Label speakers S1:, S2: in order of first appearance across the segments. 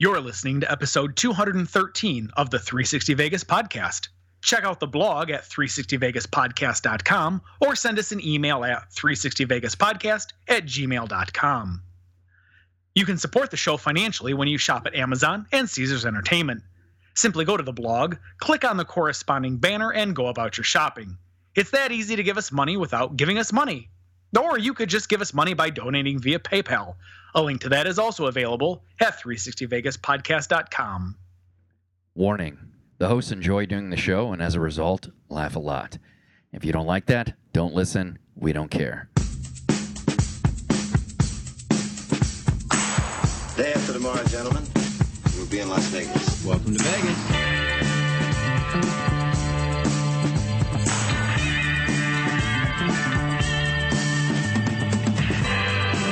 S1: You're listening to episode 213 of the 360 Vegas podcast. Check out the blog at 360vegaspodcast.com or send us an email at 360vegaspodcast at gmail.com. You can support the show financially when you shop at Amazon and Caesars Entertainment. Simply go to the blog, click on the corresponding banner, and go about your shopping. It's that easy to give us money without giving us money. Or you could just give us money by donating via PayPal. A link to that is also available at 360vegaspodcast.com.
S2: Warning the hosts enjoy doing the show and as a result, laugh a lot. If you don't like that, don't listen. We don't care.
S3: Day after tomorrow, gentlemen, we'll be in Las Vegas.
S4: Welcome to Vegas.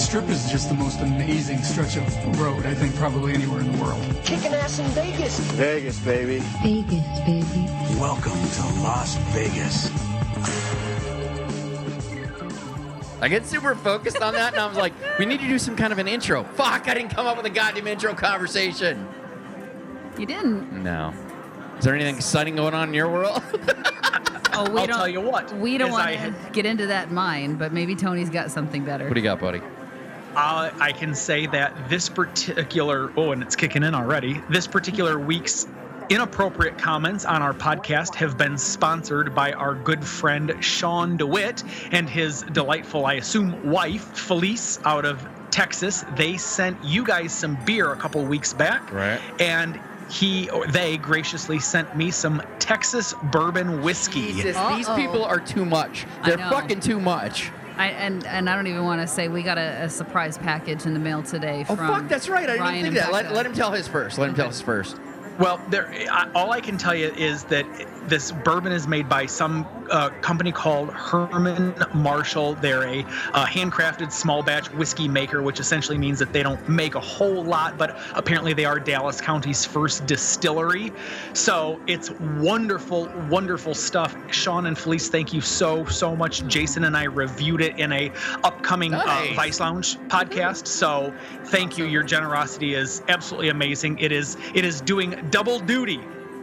S5: The strip is just the most amazing stretch of road, I think, probably anywhere in the world.
S6: Kicking ass in Vegas.
S3: Vegas, baby.
S7: Vegas, baby.
S8: Welcome to Las Vegas.
S2: I get super focused on that, and I was like, we need to do some kind of an intro. Fuck, I didn't come up with a goddamn intro conversation.
S7: You didn't.
S2: No. Is there anything exciting going on in your world?
S7: Oh, we
S1: I'll
S7: don't.
S1: tell you what,
S7: We don't want to get into that mine, but maybe Tony's got something better.
S2: what do you got, buddy?
S1: Uh, I can say that this particular, oh, and it's kicking in already, this particular week's inappropriate comments on our podcast have been sponsored by our good friend Sean DeWitt and his delightful, I assume, wife, Felice, out of Texas. They sent you guys some beer a couple weeks back.
S2: Right.
S1: And he or they graciously sent me some Texas bourbon whiskey.
S2: Jesus, these people are too much. They're fucking too much.
S7: I, and and I don't even want to say we got a, a surprise package in the mail today
S2: Oh, fuck, that's right. I didn't
S7: Ryan
S2: even
S7: and
S2: think that. Let, let him tell his first. Let him tell his first.
S1: Well, there. I, all I can tell you is that this bourbon is made by some uh, company called Herman Marshall. They're a uh, handcrafted small batch whiskey maker, which essentially means that they don't make a whole lot, but apparently they are Dallas County's first distillery. So it's wonderful, wonderful stuff. Sean and Felice, thank you so so much. Jason and I reviewed it in a upcoming uh, Vice Lounge podcast. So thank you. Your generosity is absolutely amazing. It is it is doing double duty,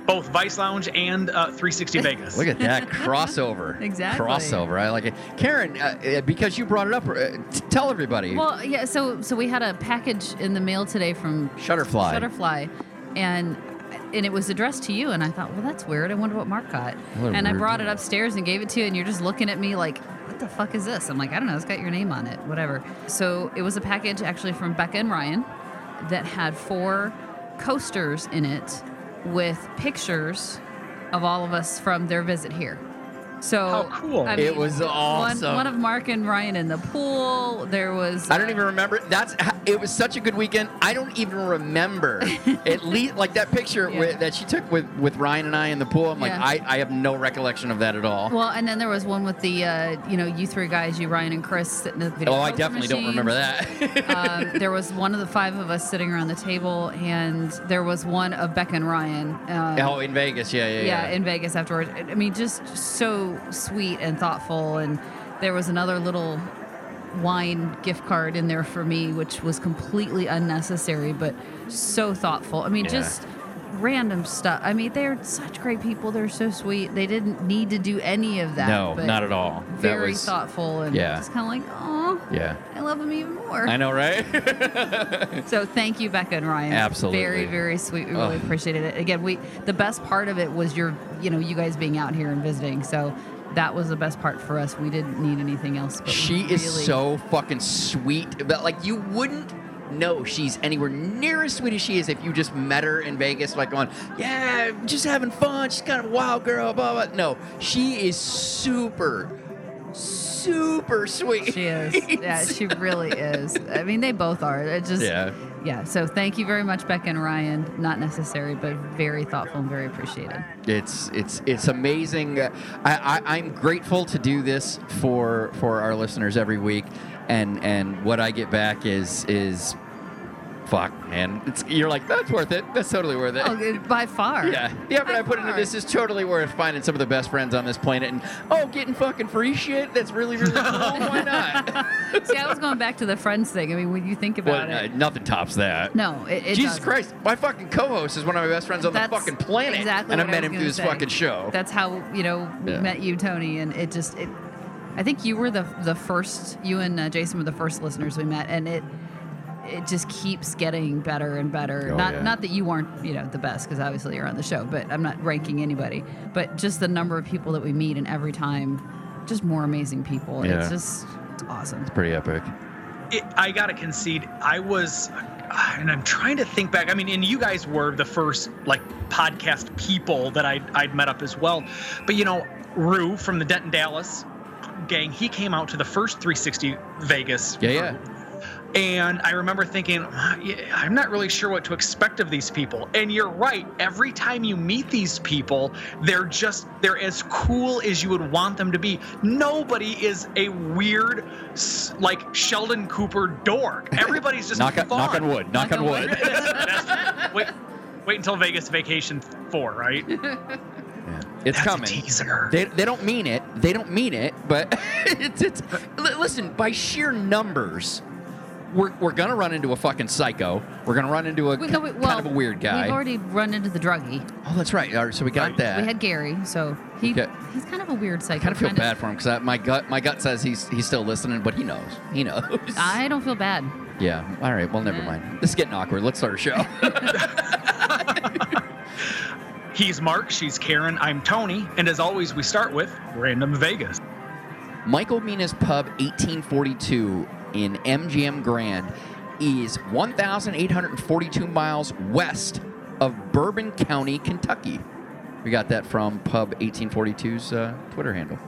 S1: both Vice Lounge and uh, 360 Vegas.
S2: Look at that crossover.
S7: Exactly.
S2: Crossover. I like it. Karen, uh, uh, because you brought it up, uh, t- tell everybody.
S7: Well, yeah. So so we had a package in the mail today from
S2: Shutterfly.
S7: Shutterfly, and and it was addressed to you. And I thought, well, that's weird. I wonder what Mark got.
S2: What a
S7: and I brought it upstairs and gave it to you, and you're just looking at me like, what the fuck is this? I'm like, I don't know. It's got your name on it. Whatever. So it was a package actually from Becca and Ryan that had four coasters in it with pictures of all of us from their visit here. So
S1: How cool.
S7: I
S2: It was awesome.
S7: One, one of Mark and Ryan in the pool. There was.
S2: I don't
S7: uh,
S2: even remember. That's it was such a good weekend. I don't even remember at least like that picture
S7: Yeah.
S2: with, that she took with with Ryan and I in the pool. I'm like,
S7: Yeah.
S2: I, I have no recollection of that at all.
S7: Well, and then there was one with the, uh, you know, you three guys, you, Ryan, and Chris, sitting at the video.
S2: oh, I definitely don't remember that.
S7: um, there was one of the five of us sitting around the table, and there was one of Beck and Ryan. Um,
S2: oh, in Vegas, yeah, yeah,
S7: yeah,
S2: yeah.
S7: in Vegas afterwards. I mean, just so sweet and thoughtful. And there was another little wine gift card in there for me, which was completely unnecessary, but so thoughtful. I mean,
S2: Yeah.
S7: just random stuff. I mean, they're such great people. They're so sweet. They didn't need to do any of that.
S2: no, not at all. That
S7: Very
S2: was-
S7: thoughtful and
S2: yeah.
S7: just kind of like, oh,
S2: Yeah,
S7: I love them even more.
S2: I know, right?
S7: So thank you, Becca and Ryan.
S2: Absolutely.
S7: Very, very sweet. We really
S2: Ugh.
S7: appreciated it. Again, we the best part of it was your, you know, you guys being out here and visiting. So that was the best part for us. We didn't need anything else. But we
S2: she is so fucking sweet. But like, you wouldn't know she's anywhere near as sweet as she is if you just met her in Vegas, like going, yeah, just having fun. She's kind of a wild girl, blah blah. No, she is super, super sweet.
S7: She is. Yeah, she really is. I mean, they both are. It just
S2: Yeah.
S7: Yeah. So thank you very much, Becca and Ryan. Not necessary, but very thoughtful and very appreciated.
S2: It's it's it's amazing. I, I I'm grateful to do this for for our listeners every week, and and what I get back is is fuck man. It's you're like that's worth it. That's totally worth it.
S7: Oh, by far.
S2: Yeah, the effort
S7: By
S2: I put into this is totally worth finding some of the best friends on this planet, and oh, getting fucking free shit. That's really really cool. Why not?
S7: See, I was going back to the friends thing. I mean, when you think
S2: Well,
S7: about
S2: uh,
S7: it,
S2: nothing tops that.
S7: no, it, it
S2: Jesus
S7: doesn't.
S2: Christ, my fucking co-host is one of my best friends on
S7: That's
S2: the fucking planet,
S7: Exactly
S2: and I met
S7: was
S2: him through this
S7: say.
S2: fucking show.
S7: That's how you know we
S2: Yeah.
S7: met you, Tony, and it just it. I think you were the the first. You and uh, Jason were the first listeners we met, and it it just keeps getting better and better.
S2: Oh,
S7: not
S2: yeah.
S7: not that you weren't you know the best because obviously you're on the show, but I'm not ranking anybody. But just the number of people that we meet, and every time, just more amazing people.
S2: Yeah.
S7: It's just it's awesome.
S2: It's pretty epic.
S1: it, I gotta concede, I was, and I'm trying to think back. I mean, and you guys were the first like podcast people that I'd, I'd met up as well. But you know, Rue from the Denton Dallas gang, he came out to the first 360 Vegas.
S2: Yeah, yeah.
S1: And I remember thinking, "Ah, I'm not really sure what to expect of these people. And you're right. Every time you meet these people, they're just, they're as cool as you would want them to be. Nobody is a weird, like Sheldon Cooper dork. Everybody's just
S2: Knock on,
S1: fun.
S2: knock on wood. Knock,
S7: Knock
S2: on
S7: on
S2: wood.
S1: That's true. Wait, wait until Vegas Vacation 4, right?
S2: it's
S1: That's
S2: coming.
S1: a teaser.
S2: They, they don't mean it. They don't mean it. But it's, it's li- listen by sheer numbers. We're, we're gonna run into a fucking psycho. We're gonna run into a
S7: We-
S2: ki-
S7: no, we-
S2: kind
S7: well,
S2: of a weird guy.
S7: We've already run into the druggie.
S2: oh, that's right. All right, so we got
S1: Right.
S2: that.
S7: We had Gary, so he
S2: Okay.
S7: he's kind of a weird psycho.
S2: I kind of feel
S7: kinda-
S2: bad for him because my gut my gut says he's he's still listening, but he knows. He knows.
S7: I don't feel bad.
S2: yeah. All right. Well, never
S7: Nah.
S2: mind. This is getting awkward. Let's start our show.
S1: He's Mark, she's Karen, I'm Tony, and as always, we start with Random Vegas.
S2: Michael Mina's Pub 1842 in MGM Grand is 1,842 miles west of Bourbon County, Kentucky. We got that from Pub 1842's uh, Twitter handle.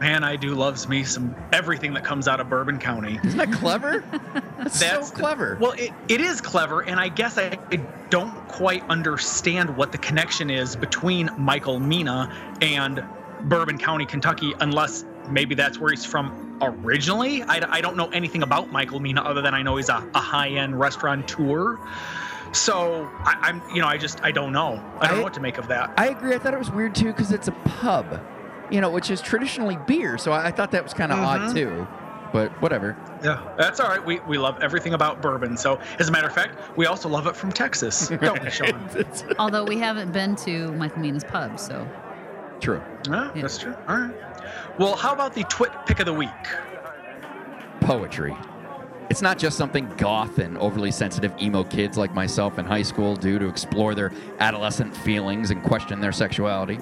S1: Man, I do loves me some everything that comes out of Bourbon County.
S2: Isn't that clever? That's,
S1: That's
S2: so clever.
S1: Well, it, it is clever, and I guess I, I don't quite understand what the connection is between Michael Mina and Bourbon County, Kentucky, unless maybe that's where he's from originally. I, I don't know anything about Michael Mina other than I know he's a, a high-end restaurateur. So I, I'm, you know, I just I don't know. I don't
S2: I-
S1: know what to make of that.
S2: I agree. I thought it was weird too because it's a pub, you know, which is traditionally beer. So I, I thought that was kind of odd
S1: Mhm.
S2: too. But whatever.
S1: Yeah, that's all right. We, we love everything about bourbon. So, as a matter of fact, we also love it from Texas, don't we, Sean?
S7: Although we haven't been to Michael Mina's pub, so
S2: True.
S1: Yeah,
S7: Yeah.
S1: that's true. All right. Well, how about the twit pick of the week?
S2: poetry. It's not just something goth and overly sensitive emo kids like myself in high school do to explore their adolescent feelings and question their sexuality.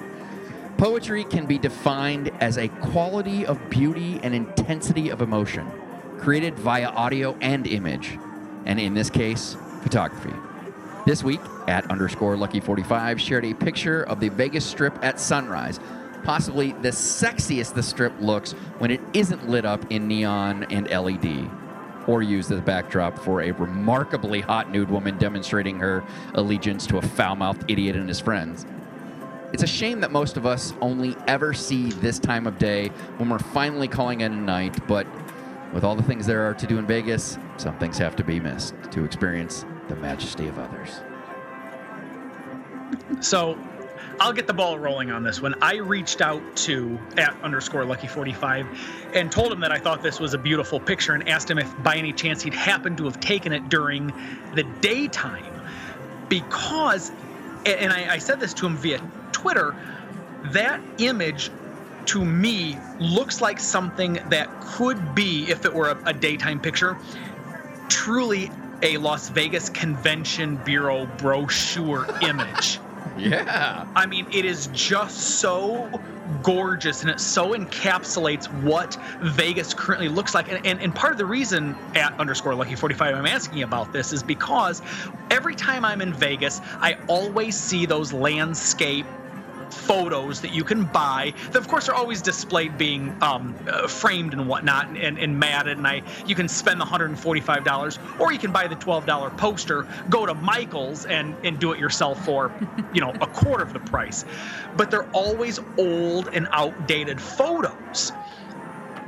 S2: Poetry can be defined as a quality of beauty and intensity of emotion, created via audio and image, and in this case, photography. This week, at underscore lucky45 shared a picture of the Vegas Strip at sunrise, possibly the sexiest the strip looks when it isn't lit up in neon and LED, or used as a backdrop for a remarkably hot nude woman demonstrating her allegiance to a foul mouthed idiot and his friends. It's a shame that most of us only ever see this time of day when we're finally calling it a night, but with all the things there are to do in Vegas, some things have to be missed to experience the majesty of others.
S1: So, I'll get the ball rolling on this one. I reached out to at underscore lucky 45 and told him that I thought this was a beautiful picture and asked him if by any chance he'd happened to have taken it during the daytime. Because, and I, I said this to him via Twitter, that image to me looks like something that could be, if it were a, a daytime picture, truly a Las Vegas Convention Bureau brochure image.
S2: Yeah.
S1: I mean, it is just so gorgeous and it so encapsulates what Vegas currently looks like. And, and, and part of the reason at underscore lucky 45 I'm asking about this is because every time I'm in Vegas, I always see those landscape photos that you can buy. That of course are always displayed, being um, uh, framed and whatnot, and, and matted. And I, you can spend the hundred and forty-five dollars, or you can buy the twelve dollar poster. Go to Michaels and and do it yourself for, you know, a quarter of the price. But they're always old and outdated photos.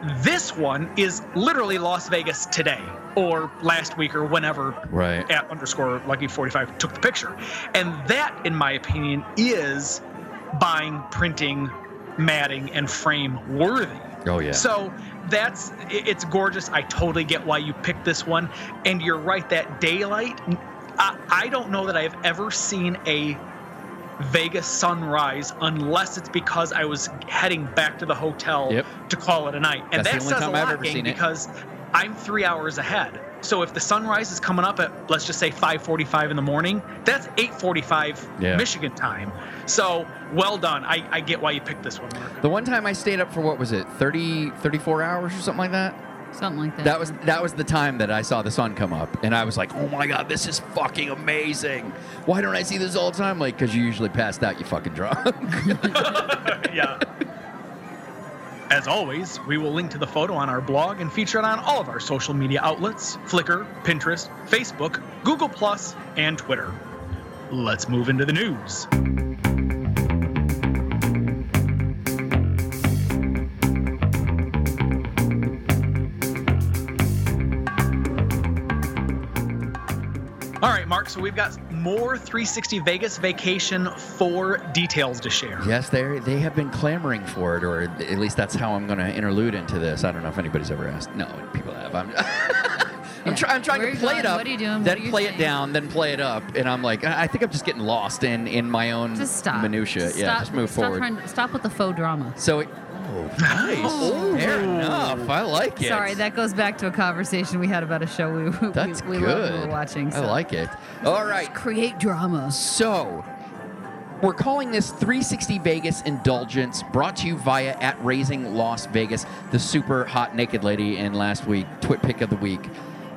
S1: This one is literally Las Vegas today or last week or whenever
S2: Right.
S1: at underscore lucky 45 took the picture. And that, in my opinion, is buying, printing, matting, and frame worthy.
S2: Oh yeah.
S1: So that's it's gorgeous. I totally get why you picked this one. And you're right, that daylight. I, I don't know that I've ever seen a Vegas sunrise unless it's because I was heading back to the hotel
S2: Yep.
S1: to call it a night. And
S2: That's the
S1: that
S2: only
S1: says
S2: time
S1: a
S2: I've
S1: lot,
S2: ever
S1: gang,
S2: seen it.
S1: because I'm three hours ahead. So if the sunrise is coming up at let's just say 5:45 in the morning, that's 8:45
S2: Yeah.
S1: Michigan time. So well done. I, I get why you picked this one, Mark.
S2: the one time I stayed up for what was it, 30, 34 hours or something like that?
S7: Something like that.
S2: That was that was the time that I saw the sun come up, and I was like, "Oh my god, this is fucking amazing! Why don't I see this all the time?" Like, because you usually passed out, you fucking drunk.
S1: yeah. As always, we will link to the photo on our blog and feature it on all of our social media outlets Flickr, Pinterest, Facebook, Google, and Twitter. Let's move into the news. All right, Mark, so we've got more 360 Vegas Vacation 4 details to share.
S2: yes, they they have been clamoring for it, or at least that's how I'm going to interlude into this. I don't know if anybody's ever asked. No, people have. I'm. I'm, try, I'm trying
S7: Where
S2: to play
S7: going?
S2: it up,
S7: What are you doing?
S2: Then
S7: you
S2: play it down, then play it up, and I'm like, I I think I'm just getting lost in in my own
S7: just stop.
S2: minutia.
S7: Just
S2: yeah,
S7: stop,
S2: just move
S7: stop
S2: forward.
S7: trying stop with the faux drama.
S2: So, it, oh, nice. Fair oh. enough. I like it.
S7: Sorry, that goes back to a conversation we had about a show we we,
S2: That's
S7: we,
S2: good.
S7: we were watching. So.
S2: I like it. All right.
S7: Create drama.
S2: So, we're calling this 360 Vegas Indulgence, brought to you via at Raising Las Vegas, the super hot naked lady in last week, Twit Pick of the Week.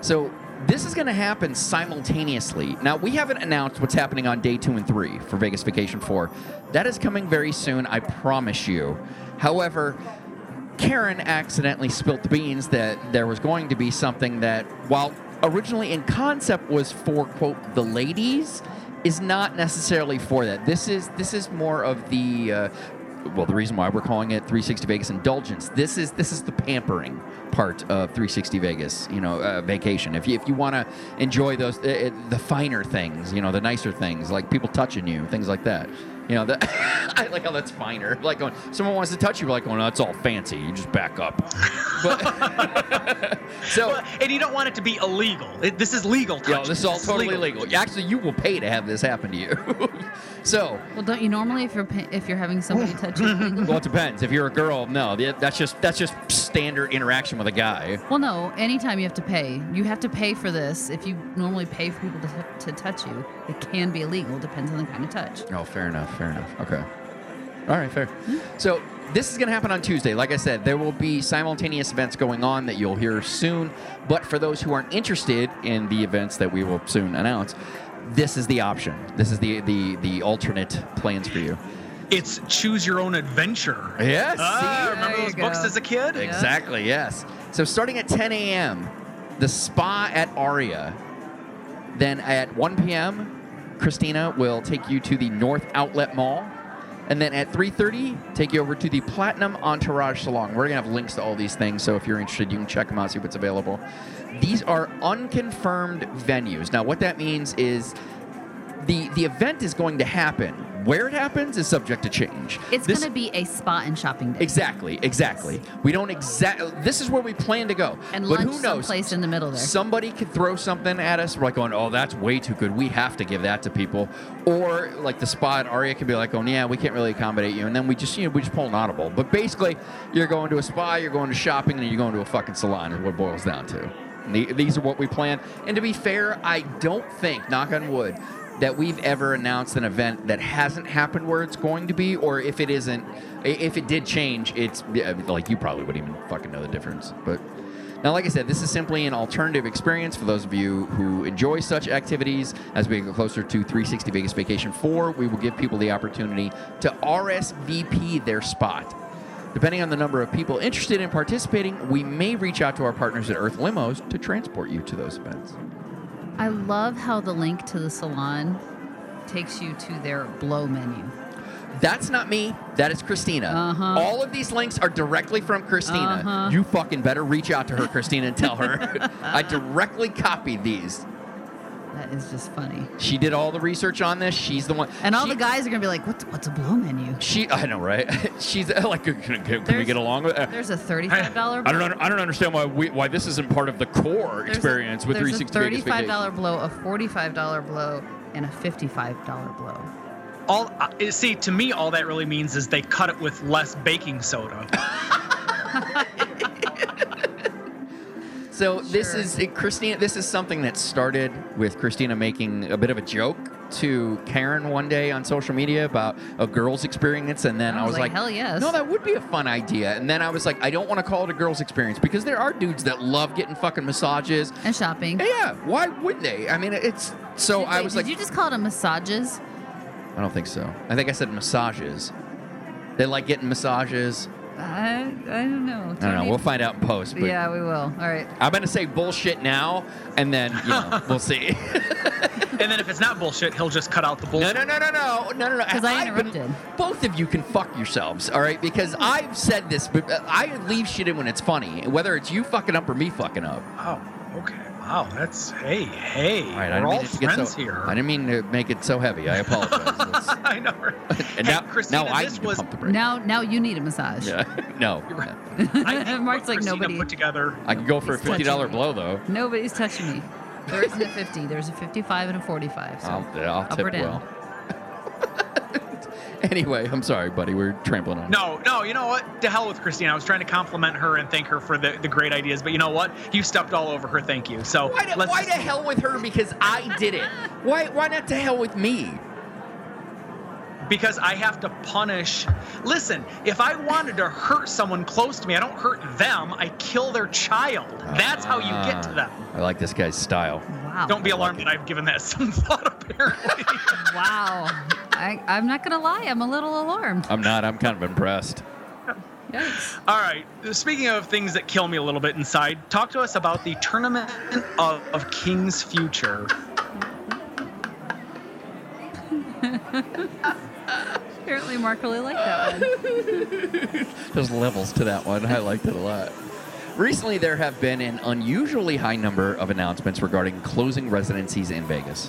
S2: So, this is going to happen simultaneously. Now, we haven't announced what's happening on day two and three for Vegas Vacation 4. That is coming very soon, I promise you. However, Karen accidentally spilt the beans that there was going to be something that, while originally in concept was for quote the ladies, is not necessarily for that. This is this is more of the uh, well, the reason why we're calling it 360 Vegas Indulgence. This is this is the pampering part of 360 Vegas, you know, uh, vacation. If you if you want to enjoy those uh, uh, the finer things, you know, the nicer things, like people touching you, things like that. You know, that I like how that's finer. Like when someone wants to touch you, we're like, "Oh, no, that's all fancy." You just back up. But so
S1: Well, and you don't want it to be illegal. It, this is legal.
S2: Yo,
S1: touch.
S2: this is all totally legal. Actually, you will pay to have this happen to you. so,
S7: Well, don't you normally if you're pa- if you're having somebody touch you?
S2: well, it depends. If you're a girl, no, that's just that's just standard interaction with a guy.
S7: well, no. Anytime you have to pay, you have to pay for this. If you normally pay for people to, to touch you, it can be illegal. Depends on the kind of touch.
S2: Oh, fair enough. Fair enough. Okay. All right, fair. So this is going to happen on Tuesday. Like I said, there will be simultaneous events going on that you'll hear soon. But for those who aren't interested in the events that we will soon announce, this is the option. This is the the the alternate plans for you.
S1: It's choose your own adventure.
S2: Yes.
S1: Ah,
S2: see?
S1: remember
S7: There you
S1: those books
S7: go.
S1: as a kid?
S2: Exactly, yes. So starting at 10 a.m., the spa at Aria. Then at 1 p.m., Christina will take you to the North Outlet Mall. And then at 3.30, take you over to the Platinum Entourage Salon. We're going to have links to all these things, so if you're interested, you can check them out, see what's available. These are unconfirmed venues. Now, what that means is the, the event is going to happen. Where it happens is subject to change.
S7: It's
S2: This-
S7: going to be a spa and shopping day.
S2: Exactly, exactly. We don't exactly. This is where we plan to go.
S7: And
S2: but who knows?
S7: someplace in the middle there.
S2: Somebody could throw something at us. We're like going, oh, that's way too good. We have to give that to people. Or like the spot, Aria could be like, oh, yeah, we can't really accommodate you. And then we just, you know, we just pull an audible. But basically, you're going to a spa, you're going to shopping, and you're going to a fucking salon. Is what it boils down to. These are what we plan. And to be fair, I don't think, knock on wood, that we've ever announced an event that hasn't happened where it's going to be, or if it isn't, if it did change, it's like you probably wouldn't even fucking know the difference. But Now, like I said, this is simply an alternative experience for those of you who enjoy such activities. As we get closer to 360 Vegas Vacation 4, we will give people the opportunity to RSVP their spot. Depending on the number of people interested in participating, we may reach out to our partners at Earth Limos to transport you to those events.
S7: I love how the link to the salon takes you to their blow menu.
S2: That's not me. That is Christina.
S7: Uh-huh.
S2: All of these links are directly from Christina.
S7: Uh-huh.
S2: You fucking better reach out to her, Christina, and tell her. I directly copied these.
S7: That is just funny.
S2: She did all the research on this. She's the one.
S7: And all
S2: she-
S7: the guys are gonna be like, "What's what's a blow menu?"
S2: She, I know, right? She's uh, like, can, can- can we get along with? Uh,
S7: There's a thirty-five dollar.
S2: I don't, under- I don't understand why we, why this isn't part of the core experience with
S7: there's
S2: 360
S7: a thirty-five dollar blow, a forty-five dollar blow, and a fifty-five dollar blow.
S1: All uh, see to me, all that really means is they cut it with less baking soda.
S2: So oh,
S7: this
S2: is it, Christina. This is something that started with Christina making a bit of a joke to Karen one day on social media about a girl's experience, and then I was, like,
S7: "Hell yes!"
S2: "No, that would be a fun idea." And then I was like, "I don't want to call it a girl's experience because there are dudes that love getting fucking massages."
S7: and shopping.
S2: Yeah, why wouldn't they? I mean, it's so.
S7: Did-
S2: I was
S7: did
S2: like, "Did
S7: you just call it a massages?
S2: I don't think so. I think I said massages. They like getting massages.
S7: I, I don't know.
S2: I don't know. We'll find out in post. But
S7: yeah, we will. All right.
S2: I'm gonna say bullshit now, and then you know we'll see.
S1: and then if it's not bullshit, he'll just cut out the
S2: No,
S1: bullshit.
S2: no, no, no, no, no, no, no.
S7: 'Cause I
S2: I've been-
S7: interrupted.
S2: both of you can fuck yourselves, all right? Because I've said this, but uh, I leave shit in when it's funny, whether it's you fucking up or me fucking up.
S1: Oh, okay. Wow, that's hey, hey.
S2: All right, I
S1: we're
S2: didn't
S1: all
S2: mean to
S1: friends
S2: so,
S1: here.
S2: I didn't mean to make it so heavy. I apologize.
S1: I know. right?
S2: and
S1: Hey,
S2: now,
S1: Christina,
S2: now I
S1: this
S2: need to
S1: was
S2: pump the brakes.
S7: Now, now you need a massage.
S2: Yeah. no.
S1: You're right. I think
S7: Mark's like
S1: Christina
S7: nobody.
S1: put together.
S2: I can go for a fifty dollar blow though.
S7: Nobody's touching me. There isn't a 50. There's a 55 and a 45. So
S2: I'll, I'll
S7: up
S2: tip
S7: or down.
S2: well. anyway, I'm sorry, buddy. We're trampling on.
S1: No, no, you know what? To hell with Christina. I was trying to compliment her and thank her for the, the great ideas, but you know what? You stepped all over her. Thank you. So
S2: Why, to,
S1: let's
S2: why to hell with her because I did it? Why why not to hell with me?
S1: because I have to punish. Listen, if I wanted to hurt someone close to me, I don't hurt them. I kill their child. That's how you get to ah, them.
S2: I like this guy's style.
S7: Wow.
S1: Don't be
S2: I
S1: alarmed
S2: it.
S1: that I've given that some thought. Apparently.
S7: Wow. I, I'm not going to lie. I'm a little alarmed.
S2: I'm not. I'm kind of impressed.
S7: Yikes.
S1: All right. Speaking of things that kill me a little bit inside, talk to us about the tournament of, of King's Future.
S7: Apparently, Mark really liked that one.
S2: There's levels to that one. I liked it a lot. Recently, there have been an unusually high number of announcements regarding closing residencies in Vegas.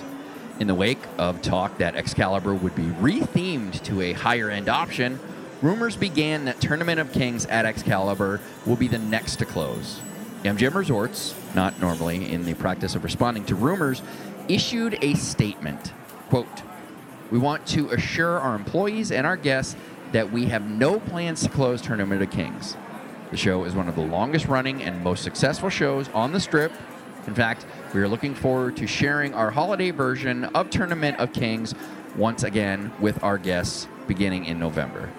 S2: In the wake of talk that Excalibur would be rethemed to a higher end option, rumors began that Tournament of Kings at Excalibur will be the next to close. MGM Resorts, not normally in the practice of responding to rumors, issued a statement. Quote, we want to assure our employees and our guests that we have no plans to close Tournament of Kings. The show is one of the longest running and most successful shows on the strip. In fact, we are looking forward to sharing our holiday version of Tournament of Kings once again with our guests beginning in November.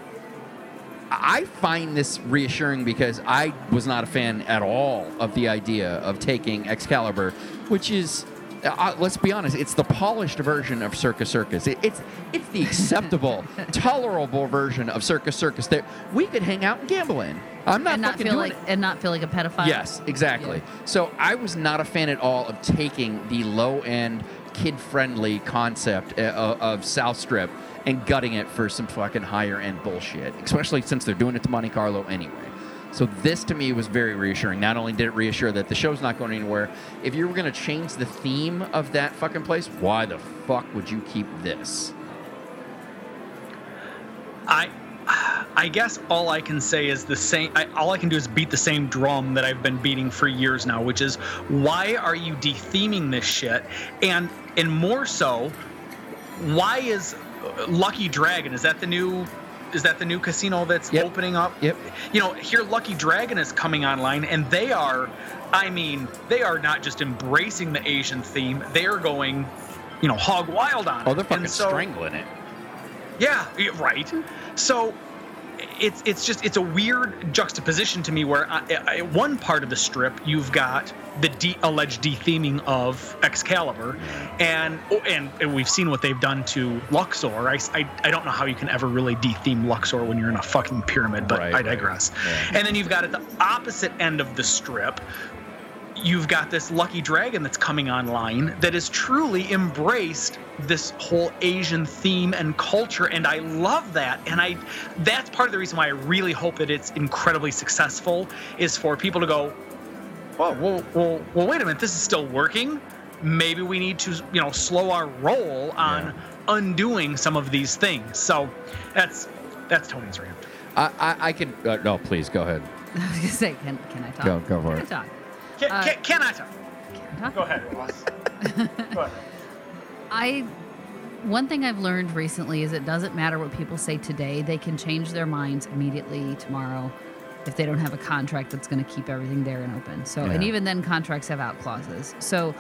S2: I find this reassuring because I was not a fan at all of the idea of taking Excalibur, which is, uh, let's be honest, it's the polished version of Circus Circus. It, it's it's the acceptable, tolerable version of Circus Circus that we could hang out and gamble in. I'm not
S7: and not
S2: fucking
S7: feel
S2: doing
S7: like
S2: it.
S7: and not feel like a pedophile.
S2: Yes, exactly. So I was not a fan at all of taking the low end, kid friendly concept uh, of South Strip and gutting it for some fucking higher end bullshit, especially since they're doing it to Monte Carlo anyway. So this to me was very reassuring. Not only did it reassure that the show's not going anywhere, if you were going to change the theme of that fucking place, why the fuck would you keep this?
S1: I I guess all I can say is the same. I, all I can do is beat the same drum that I've been beating for years now, which is why are you de-theming this shit? And and more so, why is Lucky Dragon? Is that the new? Is that the new casino that's
S2: Yep.
S1: opening up?
S2: Yep.
S1: You know, here Lucky Dragon is coming online, and they are, I mean, they are not just embracing the Asian theme; they are going, you know, hog wild on oh, it.
S2: Oh, they're fucking
S1: so-
S2: strangling it.
S1: yeah, right. So it's it's just it's a weird juxtaposition to me where uh, uh, I, I, one part of the strip you've got the de- alleged de-theming of Excalibur, and, oh, and and we've seen what they've done to Luxor. I, I, I don't know how you can ever really de-theme Luxor when you're in a fucking pyramid, but
S2: Right,
S1: I
S2: right.
S1: digress.
S2: Yeah.
S1: And then you've got at the opposite end of the strip, you've got this lucky dragon that's coming online that has truly embraced this whole asian theme and culture and i love that and i that's part of the reason why i really hope that it's incredibly successful is for people to go well well well, well wait a minute this is still working maybe we need to you know slow our roll on undoing some of these things so that's that's tony's rant
S2: I, I, I could. Uh, no, please go ahead.
S7: I was gonna say, can can I talk?
S2: Go- go for
S7: can
S2: it.
S7: I talk?
S1: Can,
S7: Uh,
S1: can, can i talk
S7: Can I talk?
S1: go ahead Ross. go ahead
S7: I one thing I've learned recently is it doesn't matter what people say today; they can change their minds immediately tomorrow if they don't have a contract that's going to keep everything there and open. So, and even then, contracts have out clauses. So,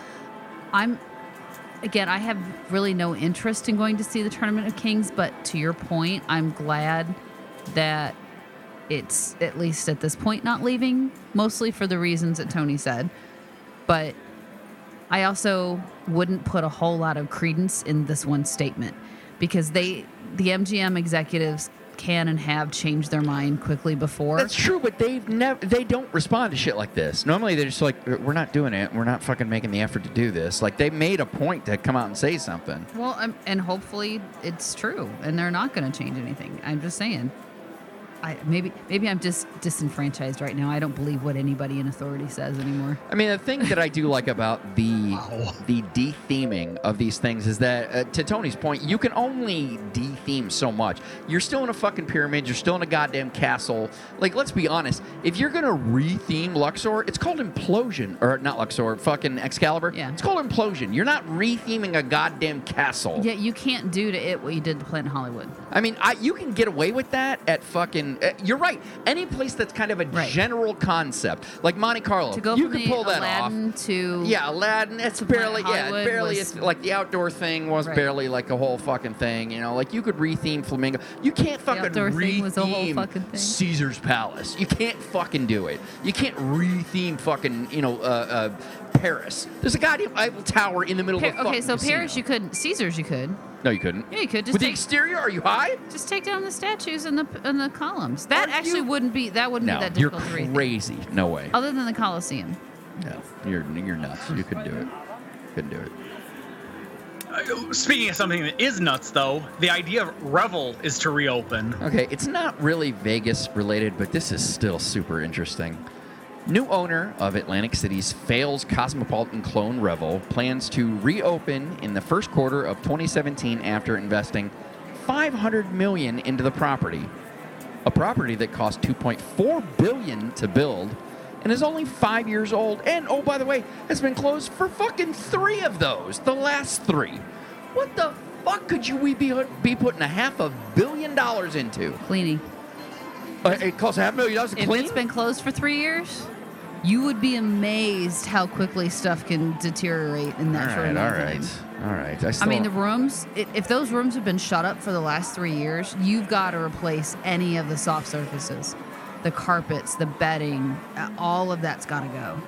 S7: I'm again, I have really no interest in going to see the Tournament of Kings, but to your point, I'm glad that it's at least at this point not leaving, mostly for the reasons that Tony said. But I also wouldn't put a whole lot of credence in this one statement because they, the MGM executives, can and have changed their mind quickly before.
S2: That's true, but they've never. They don't respond to shit like this. Normally, they're just like, "We're not doing it. We're not fucking making the effort to do this." Like they made a point to come out and say something.
S7: Well, um, and hopefully it's true, and they're not going to change anything. I'm just saying. I maybe maybe I'm just disenfranchised right now. I don't believe what anybody in authority says anymore.
S2: I mean, the thing that I do like about the the de-theming of these things is that, uh, to Tony's point, you can only de-theme so much. You're still in a fucking pyramid. You're still in a goddamn castle. Like, let's be honest. If you're gonna re-theme Luxor, it's called Implosion, or not Luxor, fucking Excalibur.
S7: Yeah.
S2: It's called Implosion. You're not re-theming a goddamn castle.
S7: Yeah, you can't do to it what you did to Planet Hollywood.
S2: I mean, I, you can get away with that at fucking. Uh, you're right. Any place that's kind of a
S7: Right.
S2: general concept, like Monte Carlo,
S7: To go
S2: you can pull that
S7: Aladdin
S2: off.
S7: to
S2: Yeah, Aladdin. It's barely, yeah, barely.
S7: was-
S2: It's like the outdoor thing was
S7: Right.
S2: barely like a whole fucking thing. You know, like you could re-theme Flamingo. You can't fucking
S7: outdoor thing was a whole fucking thing.
S2: Caesar's Palace. You can't fucking do it. You can't re-theme fucking you know uh, uh, Paris. There's a goddamn Eiffel Tower in the middle
S7: Pa-
S2: of a fucking
S7: okay, so
S2: casino.
S7: Paris you couldn't. Caesars you could.
S2: No, you couldn't.
S7: Yeah, you could just
S2: With the
S7: take
S2: exterior, are you high?
S7: just take down the statues and the and the columns. That
S2: Are
S7: actually
S2: you-
S7: wouldn't be that wouldn't
S2: No,
S7: be that
S2: you're
S7: difficult to rethink.
S2: crazy. No way.
S7: Other than the Colosseum.
S2: No, you're you're nuts. You couldn't do it. Couldn't do it.
S1: Uh, Speaking of something that is nuts, though, the idea of Revel is to reopen.
S2: Okay, it's not really Vegas related, but this is still super interesting. New owner of Atlantic City's Fails Cosmopolitan clone Revel plans to reopen in the first quarter of 2017 after investing 500 million into the property. A property that cost 2.4 billion to build and is only 5 years old and oh by the way, has been closed for fucking 3 of those, the last 3. What the fuck could you we be be putting a half a billion dollars into?
S7: Cleaning.
S2: Uh, it costs half a million dollars to
S7: If
S2: clean.
S7: it's been closed for three years, you would be amazed how quickly stuff can deteriorate in that
S2: all
S7: short
S2: right,
S7: amount
S2: all
S7: of
S2: right,
S7: time.
S2: all right. I,
S7: I
S2: still,
S7: mean, the rooms. If those rooms have been shut up for the last three years, you've got to replace any of the soft surfaces. The carpets, the bedding, uh, all of that's got to go.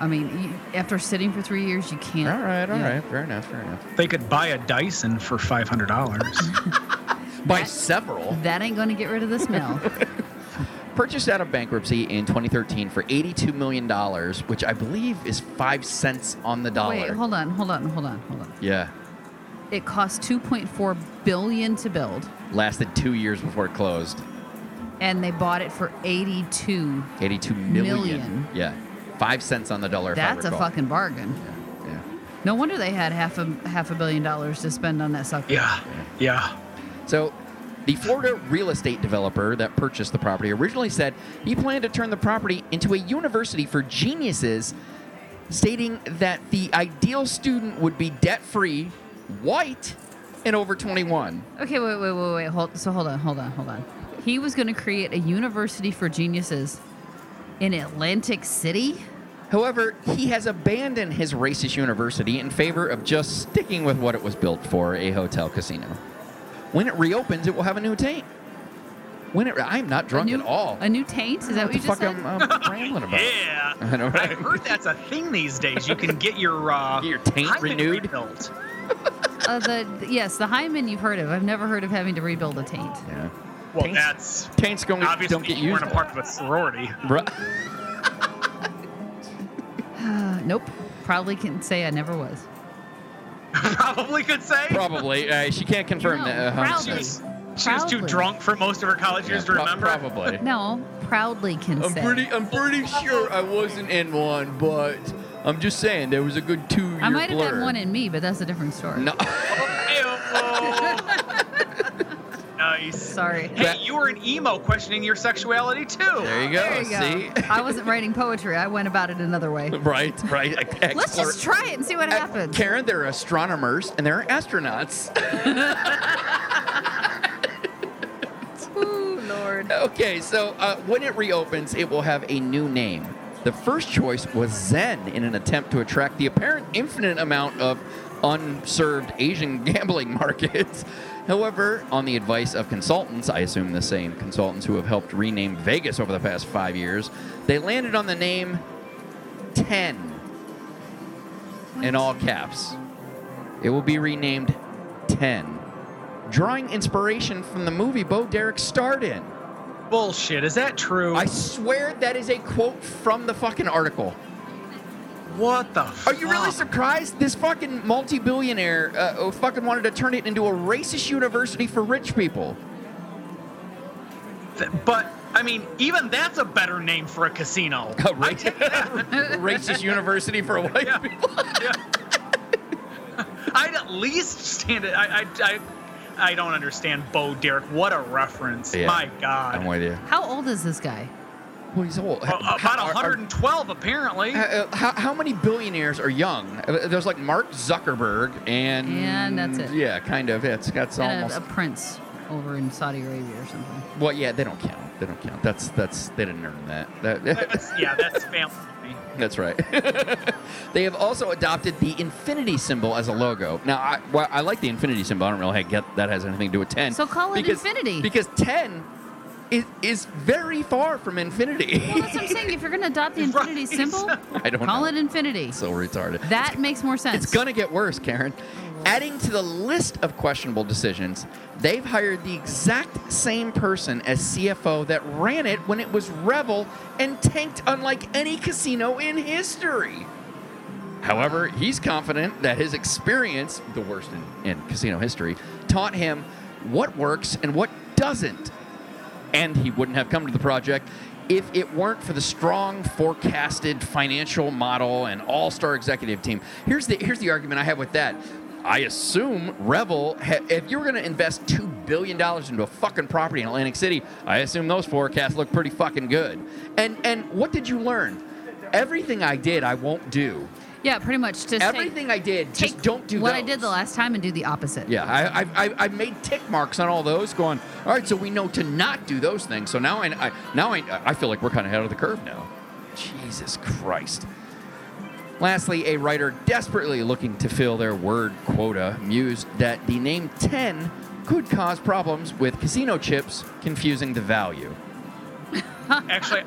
S7: I mean, you, after sitting for three years, you can't.
S2: all right, all
S7: yeah.
S2: right. Fair enough, fair enough.
S1: They could buy a Dyson for five hundred dollars.
S2: By several.
S7: That ain't going to get rid of the smell.
S2: Purchased out of bankruptcy in 2013 for 82 million dollars, which I believe is five cents on the dollar.
S7: Wait, hold on, hold on, hold on, hold on.
S2: yeah,
S7: It cost 2.4 billion to build,
S2: lasted two years before it closed.
S7: and they bought it for 82.
S2: 82 million.
S7: Million.
S2: Yeah, five cents on the dollar.
S7: That's a
S2: recall.
S7: fucking bargain.
S2: Yeah.
S7: No wonder they had half a half a billion dollars to spend on that sucker.
S1: yeah, yeah.
S2: So, the Florida real estate developer that purchased the property originally said he planned to turn the property into a university for geniuses, stating that the ideal student would be debt free, white, and over 21.
S7: Okay, wait, wait, wait, wait. Hold. So hold on, hold on, hold on. He was going to create a university for geniuses in Atlantic City.
S2: However, he has abandoned his racist university in favor of just sticking with what it was built for a hotel casino. When it reopens, it will have a new, taint. When it, I'm not drunk
S7: new,
S2: at all.
S7: A new taint? Is that what,
S2: the
S7: you just
S2: fuck
S7: said?
S2: I'm, I'm rambling about?
S1: Yeah.
S2: I know, right?
S1: I've heard that's a thing these days. You can get your uh,
S2: Get your taint renewed?
S1: rebuilt.
S7: Uh, the yes, the hymen you've heard of. I've never heard of having to rebuild a taint.
S2: Yeah.
S1: Well,
S2: Taints-
S1: that's
S2: Taints don't,
S1: obviously
S2: don't get
S1: you
S2: used.
S1: weren't a part of a sorority.
S2: Bru-
S7: Uh, nope. Probably can say I never was.
S1: Probably could say.
S2: Probably. Uh, she can't confirm
S7: No,
S2: that.
S7: proudly.
S2: 100%.
S1: She was, she was too drunk for most of her college
S2: Yeah,
S1: years to
S2: pro-
S1: remember.
S2: Probably.
S7: No, proudly can
S2: I'm
S7: say.
S2: pretty. I'm pretty sure I wasn't in one, but I'm just saying there was a good two year
S7: I might have had one in me, but that's a different story.
S2: No.
S1: nice.
S7: Sorry.
S1: Hey, you were an emo questioning your sexuality too.
S2: There you go.
S7: There you
S2: See.
S7: go. I wasn't writing poetry. I went about it another way.
S2: right. Right. Ex-
S7: Let's just try it and see what happens.
S2: Karen, there are astronomers and there are astronauts.
S7: Ooh, Lord.
S2: okay, so uh, when it reopens, it will have a new name. The first choice was Zen in an attempt to attract the apparent infinite amount of unserved Asian gambling markets. However, on the advice of consultants, I assume the same consultants who have helped rename Vegas over the past five years, they landed on the name 10 in all caps. It will be renamed 10, drawing inspiration from the movie Bo Derek starred in.
S1: Bullshit. Is that true?
S2: I swear that is a quote from the fucking article.
S1: What the?
S2: Are you really surprised? This fucking multi-billionaire uh, fucking wanted to turn it into a racist university for rich people.
S1: Th- But I mean, even that's a better name for a casino.
S2: A
S1: I take that.
S2: racist university for white
S1: Yeah.
S2: people.
S1: yeah. I'd at least stand it. I, I, I, I don't understand Bo Derek. What a reference.
S2: Yeah.
S1: My God.
S2: I'm with you.
S7: How old is this guy?
S2: Well, he's old.
S1: Uh, about
S2: How- are- are-
S1: 112 apparently.
S2: Uh, how, how many billionaires are young? Uh, There's like Mark Zuckerberg and
S7: And that's it.
S2: Yeah, kind of. It's that's
S7: And
S2: almost.
S7: a, a prince over in Saudi Arabia or something.
S2: well, yeah, they don't count. They don't count. That's that's they didn't earn that. that
S1: That's, yeah, that's family.
S2: That's right. they have also adopted the infinity symbol as a logo. Now, I, well, I like the infinity symbol. I don't really get that has anything to do with 10.
S7: So call it infinity.
S2: Because 10 is, is very far from infinity.
S7: Well, that's what I'm saying. If you're going to adopt the
S1: Right.
S7: infinity symbol,
S2: I don't
S7: call
S2: know.
S7: it infinity.
S2: so retarded.
S7: That makes more sense.
S2: It's going to get worse, Karen. Adding to the list of questionable decisions, they've hired the exact same person as CFO that ran it when it was Revel and tanked unlike any casino in history. However, he's confident that his experience, the worst in, in casino history, taught him what works and what doesn't. And he wouldn't have come to the project if it weren't for the strong forecasted financial model and all-star executive team. Here's the here's the argument I have with that. I assume Revel, if you were going to invest two billion dollars into a fucking property in Atlantic City, I assume those forecasts look pretty fucking good. And and what did you learn? Everything I did, I won't do.
S7: Yeah, pretty much. Just
S2: Everything I did,
S7: take,
S2: just don't do that.
S7: what I did the last time and do the opposite.
S2: Yeah, I, I, I, I made tick marks on all those, going. All right, so we know to not do those things. So now I, I now I, I feel like we're kind of ahead of the curve now. Jesus Christ. Lastly, a writer desperately looking to fill their word quota mused that the name 10 could cause problems with casino chips confusing the value.
S1: Actually,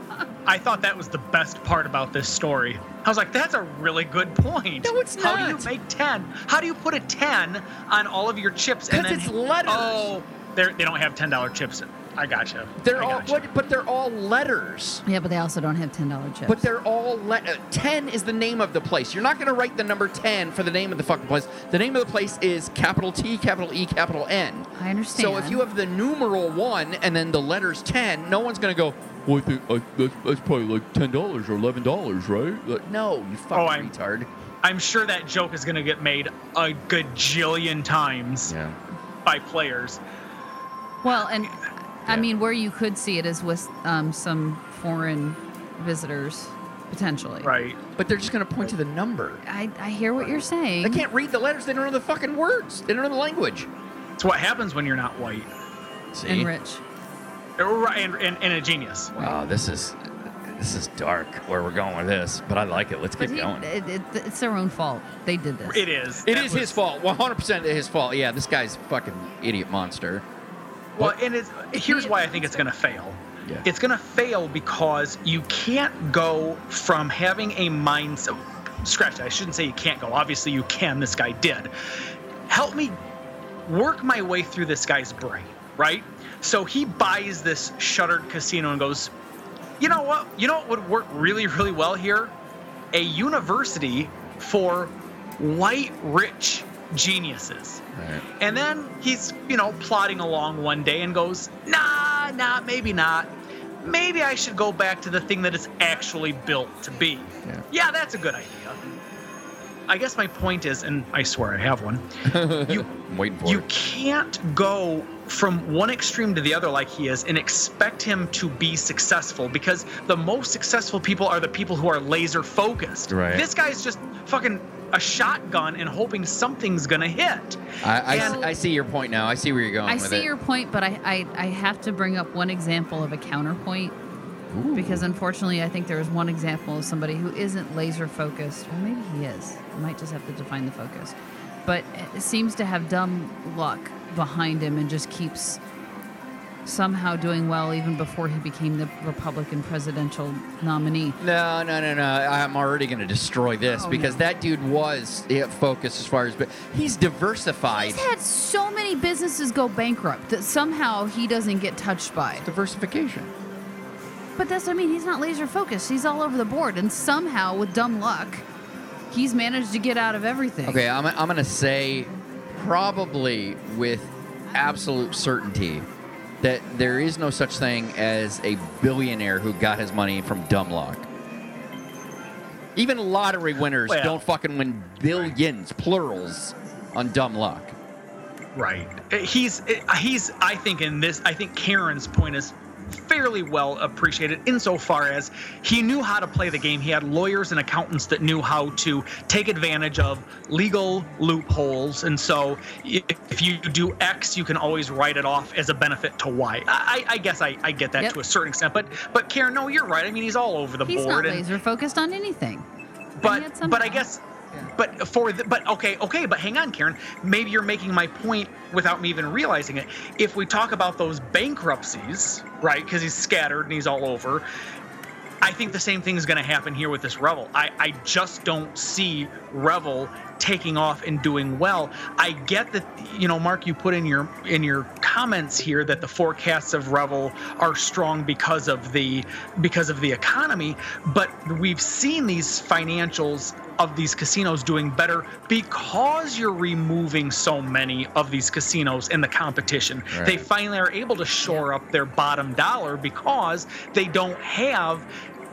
S1: I thought that was the best part about this story. I was like, that's a really good point.
S2: No, it's not.
S1: How do you make 10? How do you put a 10 on all of your chips?
S2: 'Cause
S1: and then,
S2: it's letters.
S1: Oh, they're, don't have $10 chips. I gotcha.
S2: They're
S1: I
S2: all,
S1: gotcha.
S2: what, but they're all letters.
S7: Yeah, but they also don't have ten dollar chips.
S2: But they're all le- uh, 10 is the name of the place. You're not going to write the number 10 for the name of the fucking place. The name of the place is capital T, capital E, capital N.
S7: I understand.
S2: So if you have the numeral 1 and then the letters 10, no one's going to go, well, I think uh, that's, that's probably like $10 or $11, right? Like, no, you fucking
S1: Oh, I'm-
S2: retard.
S1: I'm sure that joke is going to get made a gajillion times
S2: Yeah.
S1: by players.
S7: well, and I
S2: Yeah.
S7: mean, where you could see it is with um, some foreign visitors potentially.
S1: Right.
S2: But they're just going to point to the number.
S7: I, I hear what you're saying.
S2: They can't read the letters. They don't know the fucking words. They don't know the language.
S1: It's what happens when you're not white.
S2: See?
S7: and rich.
S1: Right, And, and, and a genius.
S2: Wow, this is this is dark where we're going with this, but I like it. Let's
S7: But
S2: keep
S7: he,
S2: going.
S7: it, it, it's their own fault. They did this.
S1: It is.
S2: It
S1: That
S2: is
S1: was-
S2: his fault. 100% his fault. Yeah, this guy's fucking idiot monster.
S1: Well, and it's here's why I think it's going to fail.
S2: Yeah.
S1: It's going to fail because you can't go from having a mindset. Scratch that. I shouldn't say you can't go. Obviously, you can. This guy did. Help me work my way through this guy's brain, right? So he buys this shuttered casino and goes, you know what? You know what would work really, really well here? A university for white rich geniuses.
S2: Right.
S1: And then he's, you know, plodding along one day and goes, nah, nah, maybe not. Maybe I should go back to the thing that it's actually built to be.
S2: Yeah.
S1: Yeah, that's a good idea. I guess my point is, and I swear I have one, you
S2: I'm waiting for
S1: you
S2: it.
S1: can't go from one extreme to the other like he is and expect him to be successful because the most successful people are the people who are laser focused.
S2: Right.
S1: This guy's just fucking a shotgun and hoping something's gonna hit.
S2: I, I,
S1: And-
S2: I see your point now. I see where you're going
S7: I
S2: with
S7: see
S2: it.
S7: your point, but I, I, I have to bring up one example of a counterpoint because unfortunately, I think there is one example of somebody who isn't laser focused, or maybe he is. I might just have to define the focus, but it seems to have dumb luck behind him and just keeps somehow doing well even before he became the Republican presidential nominee.
S2: No, no, no, no. I'm already going to destroy this
S7: Oh,
S2: because
S7: no.
S2: that dude was focused as far as, but he's diversified.
S7: He's had so many businesses go bankrupt that somehow he doesn't get touched by.
S2: Diversification.
S7: But that's what I mean. He's not laser focused. He's all over the board, and somehow, with dumb luck, he's managed to get out of everything.
S2: Okay, I'm, I'm going to say probably with absolute certainty that there is no such thing as a billionaire who got his money from dumb luck. Even lottery winners
S1: Well-
S2: don't fucking win billions, plurals, on dumb luck.
S1: Right. Uh, he's uh, he's I think in this I think Karen's point is fairly well appreciated insofar as he knew how to play the game. He had lawyers and accountants that knew how to take advantage of legal loopholes. And so if you do X, you can always write it off as a benefit to Y. I, I guess I, I get that
S7: Yep.
S1: to a certain extent. But but Karen, no, you're right. I mean, he's all over the
S7: He's
S1: board.
S7: He's not
S1: and,
S7: laser focused on anything.
S1: but but I
S7: somehow-
S1: but for the, but okay okay but hang on Karen maybe you're making my point without me even realizing it if we talk about those bankruptcies right because he's scattered and he's all over I think the same thing is going to happen here with this Revel. I, I just don't see Revel taking off and doing well. I get that you know, Mark, you put in your in your comments here that the forecasts of Revel are strong because of the because of the economy, but we've seen these financials of these casinos doing better because you're removing so many of these casinos in the competition. They finally are able to shore up their bottom dollar because they don't have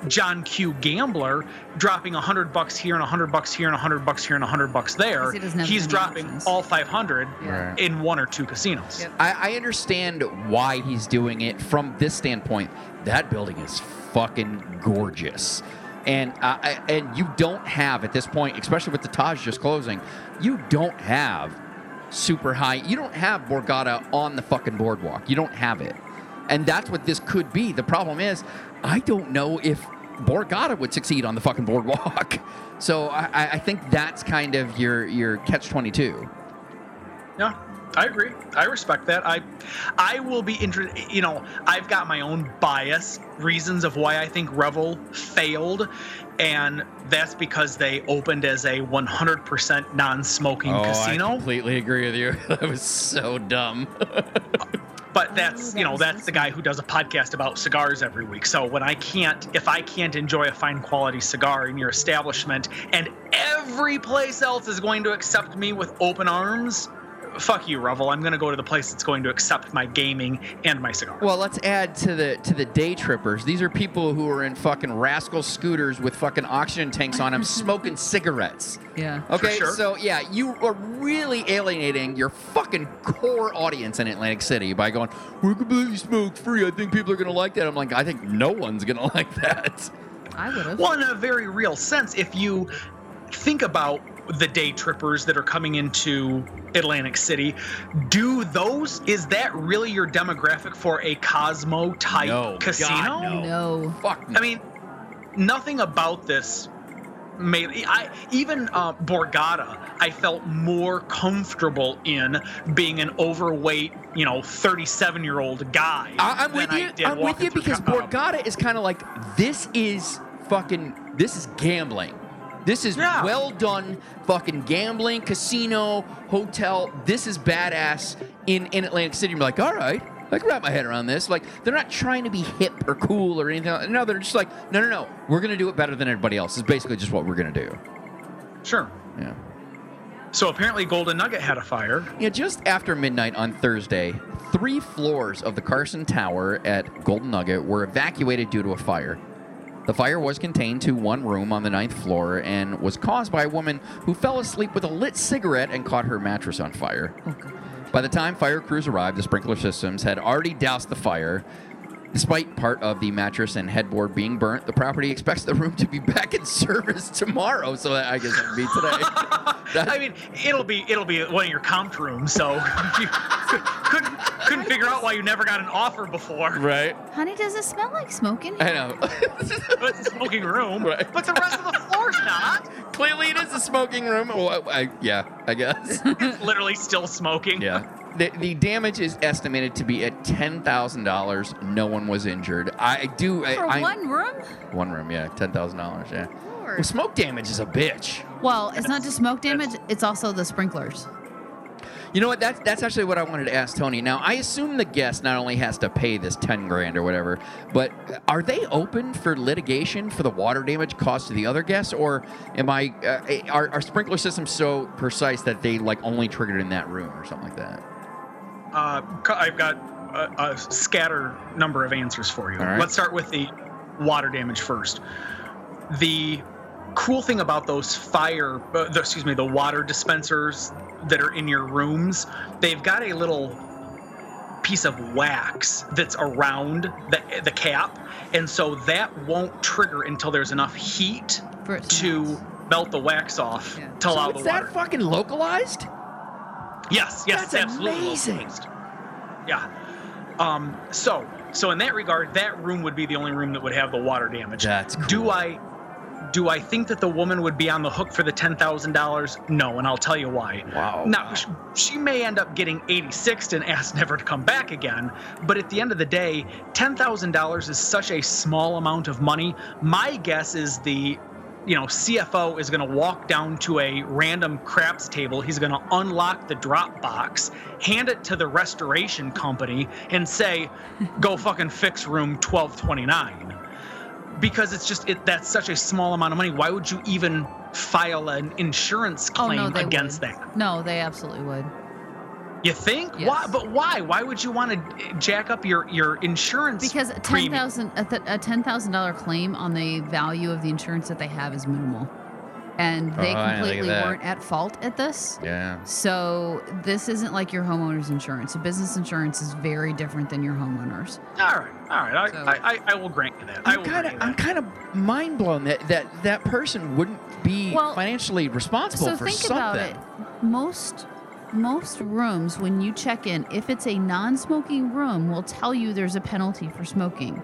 S1: John Q. Gambler dropping a hundred bucks here and a hundred bucks here and a hundred bucks here and a hundred bucks there.
S7: He
S1: He's dropping
S7: options.
S1: all 500
S2: Yeah.
S1: In one or two casinos.
S7: Yep.
S2: I, I understand why he's doing it from this standpoint. That building is fucking gorgeous. And uh, and you don't have at this point, especially with the Taj just closing, you don't have super high. You don't have Borgata on the fucking boardwalk. You don't have it, and that's what this could be. The problem is, I don't know if Borgata would succeed on the fucking boardwalk. So I, I- think that's kind of your your catch twenty two.
S1: Yeah, I agree. I respect that. I I will be interested. You know, I've got my own bias reasons of why I think Revel failed, and that's because they opened as a 100% non-smoking
S2: Oh,
S1: casino.
S2: I completely agree with you. that was so dumb.
S1: but that's you know that's the guy who does a podcast about cigars every week so when i can't if i can't enjoy a fine quality cigar in your establishment and every place else is going to accept me with open arms fuck you revel i'm going to go to the place that's going to accept my gaming and my cigar
S2: Well, let's add to the to the day trippers. These are people who are in fucking rascal scooters with fucking oxygen tanks on them, smoking cigarettes.
S7: Yeah.
S2: Okay,
S1: sure.
S2: so yeah, you are really alienating your fucking core audience in Atlantic City by going, "We're completely smoke free." I think people are gonna like that. I'm like, I think no one's gonna like that.
S7: I would have.
S1: well in a very real sense if you think about the day trippers that are coming into Atlantic City, do those is that really your demographic for a Cosmo type
S2: No, God,
S1: casino?
S2: no.
S7: No.
S2: Fuck. No.
S1: I mean, nothing about this made I even uh, Borgata. I felt more comfortable in being an overweight, you know, 37 year old guy.
S2: I, I'm with you. I'm with you because
S1: co-
S2: Borgata is kind of like this is fucking this is gambling. This is
S1: Yeah.
S2: well done fucking gambling, casino, hotel. This is badass in, in Atlantic City. You're like, all right, I can wrap my head around this. Like, they're not trying to be hip or cool or anything. like- No, they're just like, no, no, no. We're going to do it better than everybody else. It's basically just what we're going to do.
S1: Sure.
S2: Yeah.
S1: So apparently, Golden Nugget had a fire.
S2: Yeah, just after midnight on Thursday, three floors of the Carson Tower at Golden Nugget were evacuated due to a fire. The fire was contained to one room on the ninth floor and was caused by a woman who fell asleep with a lit cigarette and caught her mattress on fire. Oh, by the time fire crews arrived, the sprinkler systems had already doused the fire. Despite part of the mattress and headboard being burnt, the property expects the room to be back in service tomorrow. So I guess that would be today. That-
S1: I mean, it'll be it'll be one of your comp rooms. So you couldn't couldn't figure out why you never got an offer before.
S2: right?
S7: Honey, does it smell like smoking?
S2: I know.
S1: But it's a smoking room.
S2: Right.
S1: But the rest of the floor's not.
S2: Clearly, it is a smoking room. Well, I, I- yeah, I guess.
S1: It's literally still smoking.
S2: yeah. The, the damage is estimated to be at ten thousand dollars. No one was injured. I do. I,
S7: For
S2: I-
S7: one room?
S2: one room, yeah, ten thousand dollars. Yeah. Well, smoke damage is a bitch.
S7: Well, it's not just smoke damage, it's also the sprinklers.
S2: You know what? That's that's actually what I wanted to ask Tony. Now, I assume the guest not only has to pay this ten grand or whatever, but are they open for litigation for the water damage caused to the other guests, or am I uh, are, are sprinkler systems so precise that they like only triggered in that room or something like that?
S1: Uh, I've got a, a scatter number of answers for you.
S2: All right.
S1: Let's start with the water damage first. The cool thing about those fire, uh, the, excuse me, the water dispensers that are in your rooms, they've got a little piece of wax that's around the, the cap, and so that won't trigger until there's enough heat to melt the wax off
S7: Yeah.
S1: to allow the
S2: it's
S1: water.
S2: that fucking localized?
S1: Yes, yes,
S2: That's
S1: absolutely
S2: amazing.
S1: Yeah. Um. So, so in that regard, that room would be the only room that would have the water damage.
S2: That's
S1: Do. I? Do I think that the woman would be on the hook for the ten thousand dollars? No, and I'll tell you why.
S2: Wow.
S1: Now, sh- she may end up getting 86 and asked never to come back again. But at the end of the day, $10,000 is such a small amount of money. My guess is the you know, CFO is going to walk down to a random craps table. He's going to unlock the drop box, hand it to the restoration company, and say, "Go fucking fix room 1229." Because it's just it, that's such a small amount of money. Why would you even file an insurance
S7: Oh,
S1: claim
S7: no,
S1: against
S7: would.
S1: that?
S7: No, they absolutely would.
S1: You think?
S7: Yes.
S1: Why? But why? Why would you want to jack up your your insurance?
S7: Because a ten
S1: premium?
S7: thousand a, th- a ten thousand dollar claim on the value of the insurance that they have is minimal, and oh, they
S2: Oh, I didn't think of
S7: completely
S2: that.
S7: weren't at fault at this.
S2: Yeah.
S7: So this isn't like your homeowner's insurance. A business insurance is very different than your homeowner's.
S1: All right, all right. I,
S7: So-
S1: I, I, I will grant you that. I
S2: I'm kind of I'm kind of mind blown that that that person wouldn't be
S7: Well,
S2: financially responsible
S7: So
S2: for
S7: think
S2: something.
S7: about it. Most most rooms when you check in, if it's a non-smoking room, will tell you there's a penalty for smoking.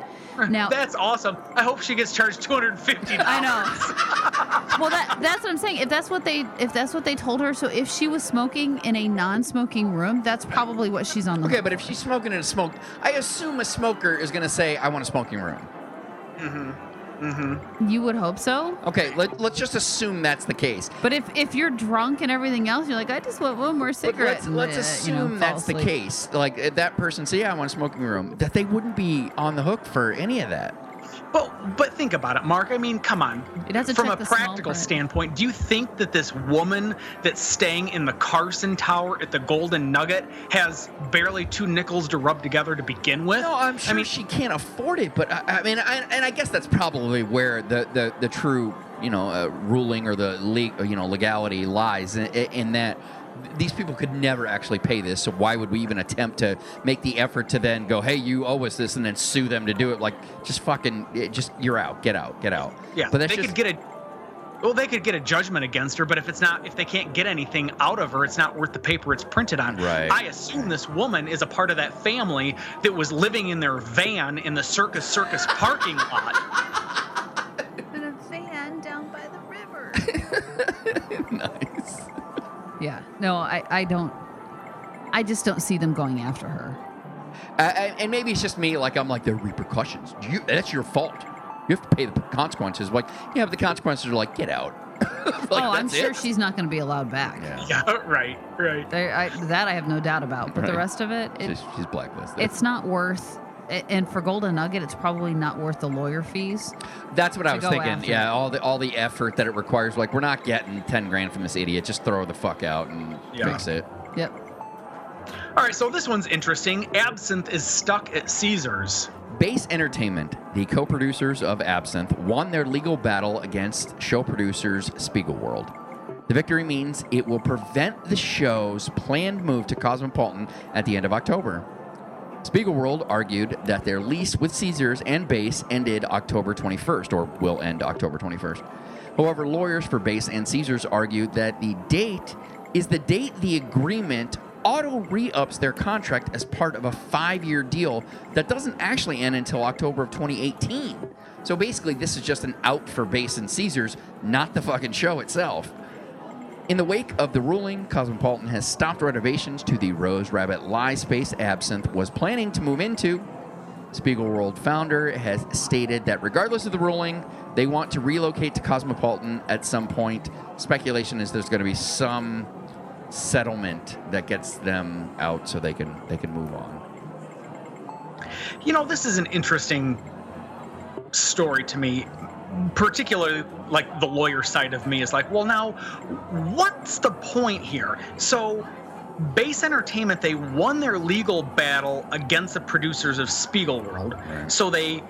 S7: Now
S1: That's awesome. I hope she gets charged two hundred and fifty.
S7: I know. well, that that's what I'm saying. If that's what they if that's what they told her, so if she was smoking in a non-smoking room, that's probably what she's on the.
S2: Okay, but if she's smoking in a smoke, I assume a smoker is going to say, "I want a smoking room." Mm-hmm.
S7: You would hope so.
S2: Okay, let, let's just assume that's the case.
S7: But if if you're drunk and everything else, you're like, I just want one more
S2: But
S7: cigarette.
S2: let's, let's
S7: uh,
S2: assume
S7: you know,
S2: that's the case. Like if that person say, "Yeah, I want a smoking room," that they wouldn't be on the hook for any of that.
S1: But but think about it, Mark. I mean, come on.
S7: It has to
S1: From a practical standpoint, do you think that this woman that's staying in the Carson Tower at the Golden Nugget has barely two nickels to rub together to begin with?
S2: No, I'm sure
S1: I mean,
S2: she can't afford it, but I, I mean, I, and I guess that's probably where the the, the true you know uh, ruling or the le- you know legality lies in, in that these people could never actually pay this. So why would we even attempt to make the effort to then go, hey, you owe us this, and then sue them to do it? Like, just fucking, just you're out, get out, get out.
S1: Yeah,
S2: but that's
S1: they
S2: just,
S1: could get a. Well, they could get a judgment against her, but if it's not, if they can't get anything out of her, it's not worth the paper it's printed on.
S2: Right.
S1: I assume this woman is a part of that family that was living in their van in the Circus Circus parking lot.
S7: In a van down by the river.
S2: nice.
S7: Yeah. No, I, I don't. I just don't see them going after her.
S2: Uh, and, and maybe it's just me. Like I'm like, there are repercussions. You, that's your fault. You have to pay the consequences. Like, yeah, but the consequences are like, get out. like,
S7: oh, I'm sure
S2: it.
S7: she's not going to be allowed back.
S2: Yeah.
S1: Yeah, right, right.
S7: There, I, that I have no doubt about. But the rest of it, it
S2: She's, she's blacklisted.
S7: it's not worth. A- And for Golden Nugget, it's probably not worth the lawyer fees.
S2: That's what I was thinking.
S7: after
S2: Yeah, all the all the effort that it requires. Like, we're not getting ten grand from this idiot. Just throw the fuck out and
S1: Yeah.
S2: fix it.
S7: Yep.
S1: All right, so this one's interesting. Absinthe is stuck at Caesars.
S2: Base Entertainment, the co-producers of Absinthe, won their legal battle against show producers Spiegelworld. The victory means it will prevent the show's planned move to Cosmopolitan at the end of October. Spiegelworld argued that their lease with Caesars and Base ended October 21st, or will end October 21st. However, lawyers for Base and Caesars argued that the date is the date the agreement auto re ups their contract as part of a five year deal that doesn't actually end until October of 2018. So basically, this is just an out for Base and Caesars, not the fucking show itself. In the wake of the ruling, Cosmopolitan has stopped renovations to the Rose Rabbit Lie Space Absinthe was planning to move into. Spiegelworld founder has stated that regardless of the ruling, they want to relocate to Cosmopolitan at some point. Speculation is there's going to be some settlement that gets them out so they can they can move on.
S1: You know, this is an interesting story to me, particularly like the lawyer side of me is like, well, now, what's the point here? So, Base Entertainment, they won their legal battle against the producers of Spiegelworld,
S2: Right.
S1: so they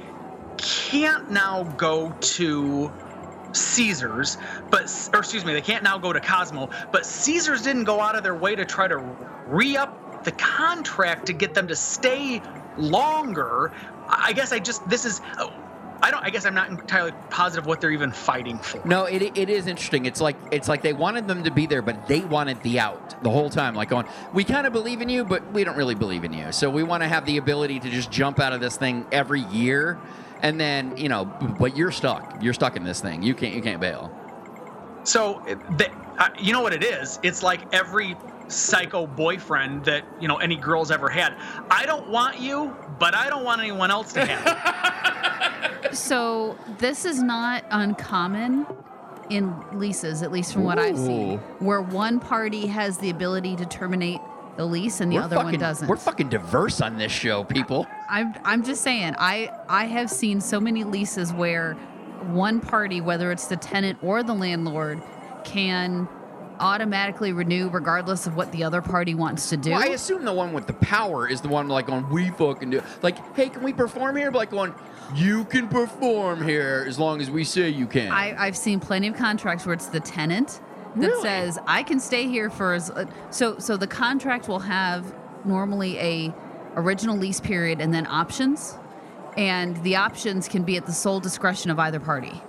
S1: can't now go to Caesars, but or excuse me, they can't now go to Cosmo, but Caesars didn't go out of their way to try to re-up the contract to get them to stay longer. I guess I just this is I don't I guess I'm not entirely positive what they're even fighting for.
S2: No, it, it is interesting. It's like it's like they wanted them to be there, but they wanted the out the whole time. Like going, we kind of believe in you, but we don't really believe in you. So we want to have the ability to just jump out of this thing every year, and then you know, but you're stuck. You're stuck in this thing. You can't you can't bail.
S1: So, the, uh, you know what it is? It's like every psycho boyfriend that you know any girl's ever had. I don't want you, but I don't want anyone else to have.
S7: So this is not uncommon in leases, at least from what I've seen,
S2: Ooh.
S7: where one party has the ability to terminate the lease and the other
S2: fucking,
S7: one doesn't.
S2: We're fucking diverse on this show, people.
S7: I'm I'm just saying I I have seen so many leases where one party, whether it's the tenant or the landlord, can automatically renew regardless of what the other party wants to do.
S2: Well, I assume the one with the power is the one like going, we fucking do. Like, hey, can we perform here? But like going, you can perform here as long as we say you can.
S7: I, I've seen plenty of contracts where it's the tenant that
S2: Really?
S7: says I can stay here for as uh, so so the contract will have normally a original lease period and then options, and the options can be at the sole discretion of either party.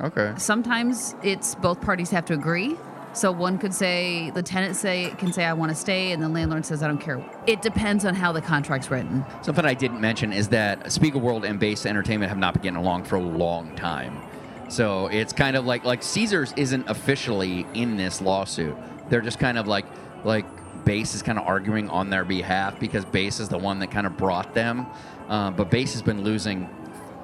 S2: okay.
S7: Sometimes it's both parties have to agree. So one could say the tenant say can say I want to stay, and the landlord says I don't care. It depends on how the contract's written.
S2: Something I didn't mention is that Spiegelworld and Base Entertainment have not been getting along for a long time. So it's kind of like like Caesars isn't officially in this lawsuit. They're just kind of like like Base is kind of arguing on their behalf because Base is the one that kind of brought them. Um, but Base has been losing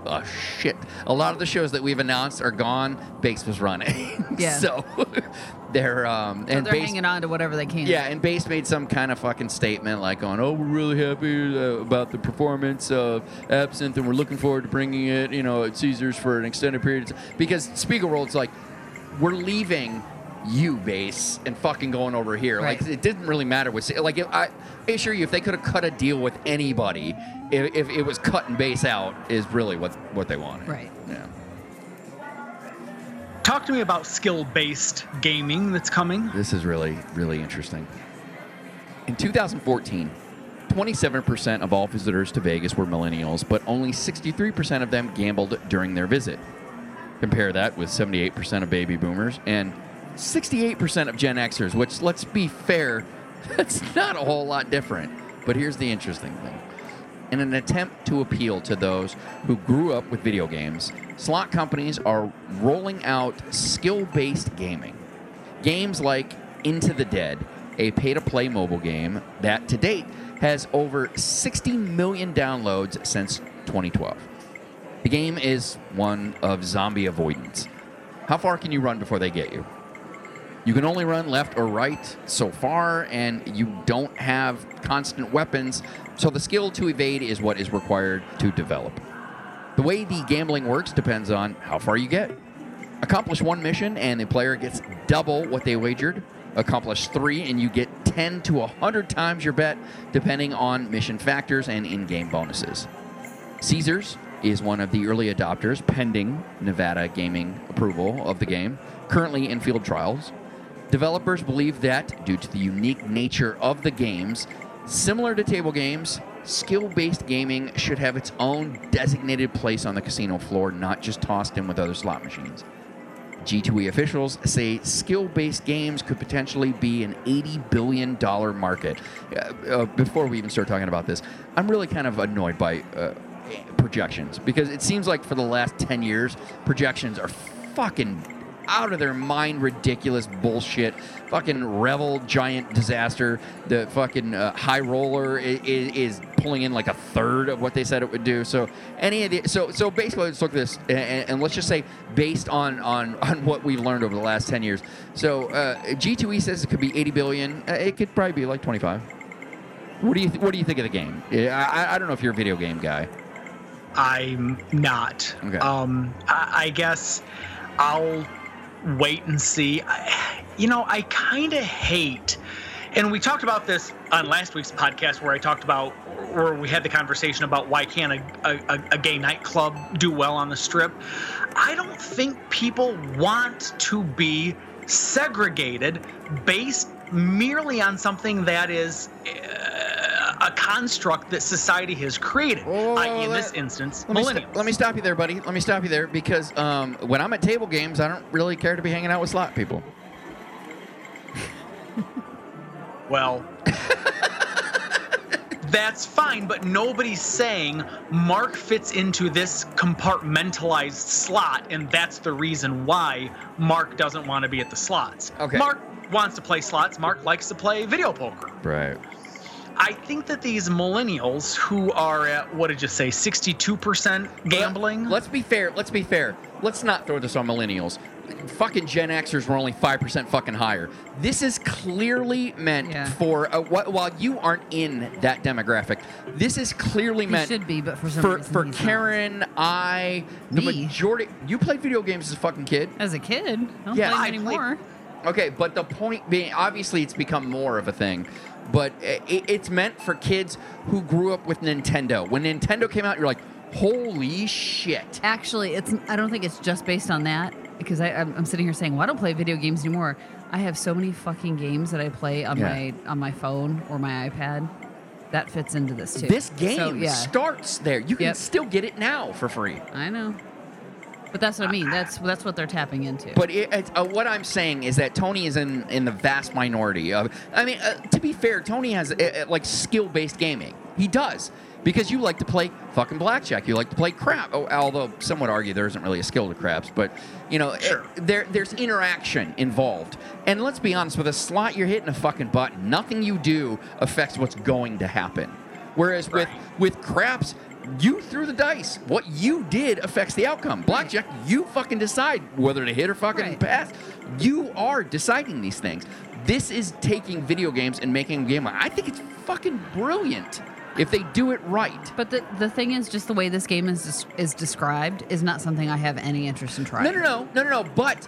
S2: uh, shit. A lot of the shows that we've announced are gone. Base was running.
S7: Yeah.
S2: so they're um
S7: So
S2: and
S7: they're
S2: Base
S7: hanging on to whatever they can.
S2: yeah, and Base made some kind of fucking statement like going, "Oh, we're really happy uh, about the performance of Absinthe, and we're looking forward to bringing it, you know, at Caesars for an extended period." of time." Because Spiegelworld's like, "We're leaving you, Base, and fucking going over here."
S7: Right.
S2: Like, it didn't really matter with like if I I assure you, if they could have cut a deal with anybody, if, if it was cutting Base out, is really what what they wanted.
S7: Right.
S2: Yeah.
S1: Talk to me about skill-based gaming that's coming.
S2: This is really, really interesting. In 2014, 27% of all visitors to Vegas were millennials, but only 63% of them gambled during their visit. Compare that with 78% of baby boomers and 68% of Gen Xers, which, let's be fair, that's not a whole lot different. But here's the interesting thing In an attempt to appeal to those who grew up with video games, slot companies are rolling out skill based gaming. Games like Into the Dead, a pay to play mobile game that to date has over 60 million downloads since 2012. The game is one of zombie avoidance. How far can you run before they get you? You can only run left or right so far, and you don't have constant weapons, so the skill to evade is what is required to develop. The way the gambling works depends on how far you get. Accomplish one mission, and the player gets double what they wagered. Accomplish three, and you get 10 to 100 times your bet, depending on mission factors and in game bonuses. Caesars is one of the early adopters, pending Nevada gaming approval of the game, currently in field trials. Developers believe that, due to the unique nature of the games, similar to table games, skill based gaming should have its own designated place on the casino floor, not just tossed in with other slot machines. G2E officials say skill based games could potentially be an $80 billion market. Uh, uh, before we even start talking about this, I'm really kind of annoyed by uh, projections because it seems like for the last 10 years, projections are fucking out of their mind ridiculous bullshit. Fucking Revel giant disaster. The fucking uh, high roller is, is, pulling in like a third of what they said it would do. So any of the so so basically let's look at this and, and let's just say based on on on what we've learned over the last 10 years. So uh, G2E says it could be 80 billion. Uh, it could probably be like 25. What do you th- what do you think of the game? I, I don't know if you're a video game guy.
S1: I'm not.
S2: Okay.
S1: Um, I, I guess I'll wait and see. I, you know, I kind of hate, and we talked about this on last week's podcast where I talked about, where we had the conversation about why can't a, a, a gay nightclub do well on the strip. I don't think people want to be segregated based merely on something that is uh, a construct that society has created. I.e., in
S2: let-
S1: this instance,
S2: Let me, st- let me stop you there, buddy. Let me stop you there because um, when I'm at table games, I don't really care to be hanging out with slot people.
S1: Well, that's fine, but nobody's saying Mark fits into this compartmentalized slot, and that's the reason why Mark doesn't want to be at the slots.
S2: Okay.
S1: Mark wants to play slots. Mark likes to play video poker.
S2: Right.
S1: I think that these millennials who are at what did you say, 62% gambling?
S2: Let's be fair. Let's be fair. Let's not throw this on millennials. Fucking Gen Xers were only five percent fucking higher. This is clearly meant
S7: Yeah.
S2: for uh, wh- while you aren't in that demographic. This is clearly
S7: He
S2: meant
S7: should be, but for some
S2: for for
S7: he's not.
S2: Karen, I, the
S7: Me.
S2: majority. You played video games as a fucking kid.
S7: As a kid, I don't
S2: Yeah,
S7: play
S2: I
S7: them
S1: played-
S7: anymore.
S2: Okay, but the point being, obviously, it's become more of a thing. But i- i it's meant for kids who grew up with Nintendo. When Nintendo came out, you're like, holy shit.
S7: Actually, it's. I don't think it's just based on that because I, I'm, I'm sitting here saying, "Well, I don't play video games anymore." I have so many fucking games that I play on
S2: Yeah.
S7: my on my phone or my iPad. That fits into this too.
S2: This game
S7: So, yeah,
S2: starts there. You can
S7: Yep.
S2: still get it now for free.
S7: I know. But that's what I mean. That's that's what they're tapping into.
S2: But it, it's, uh, what I'm saying is that Tony is in, in the vast minority of. I mean, uh, to be fair, Tony has uh, uh, like skill based gaming. He does because you like to play fucking blackjack. You like to play crap. Oh, although some would argue there isn't really a skill to craps, but you know, it- there there's interaction involved. And let's be honest, with a slot, you're hitting a fucking button. Nothing you do affects what's going to happen. Whereas with with craps. You threw the dice. What you did affects the outcome. Blackjack, you fucking decide whether to hit or fucking
S7: Right.
S2: pass. You are deciding these things. This is taking video games and making a game. I think it's fucking brilliant if they do it right.
S7: But the the thing is, just the way this game is des- is described is not something I have any interest in trying.
S2: No, no, no, no, no, no. But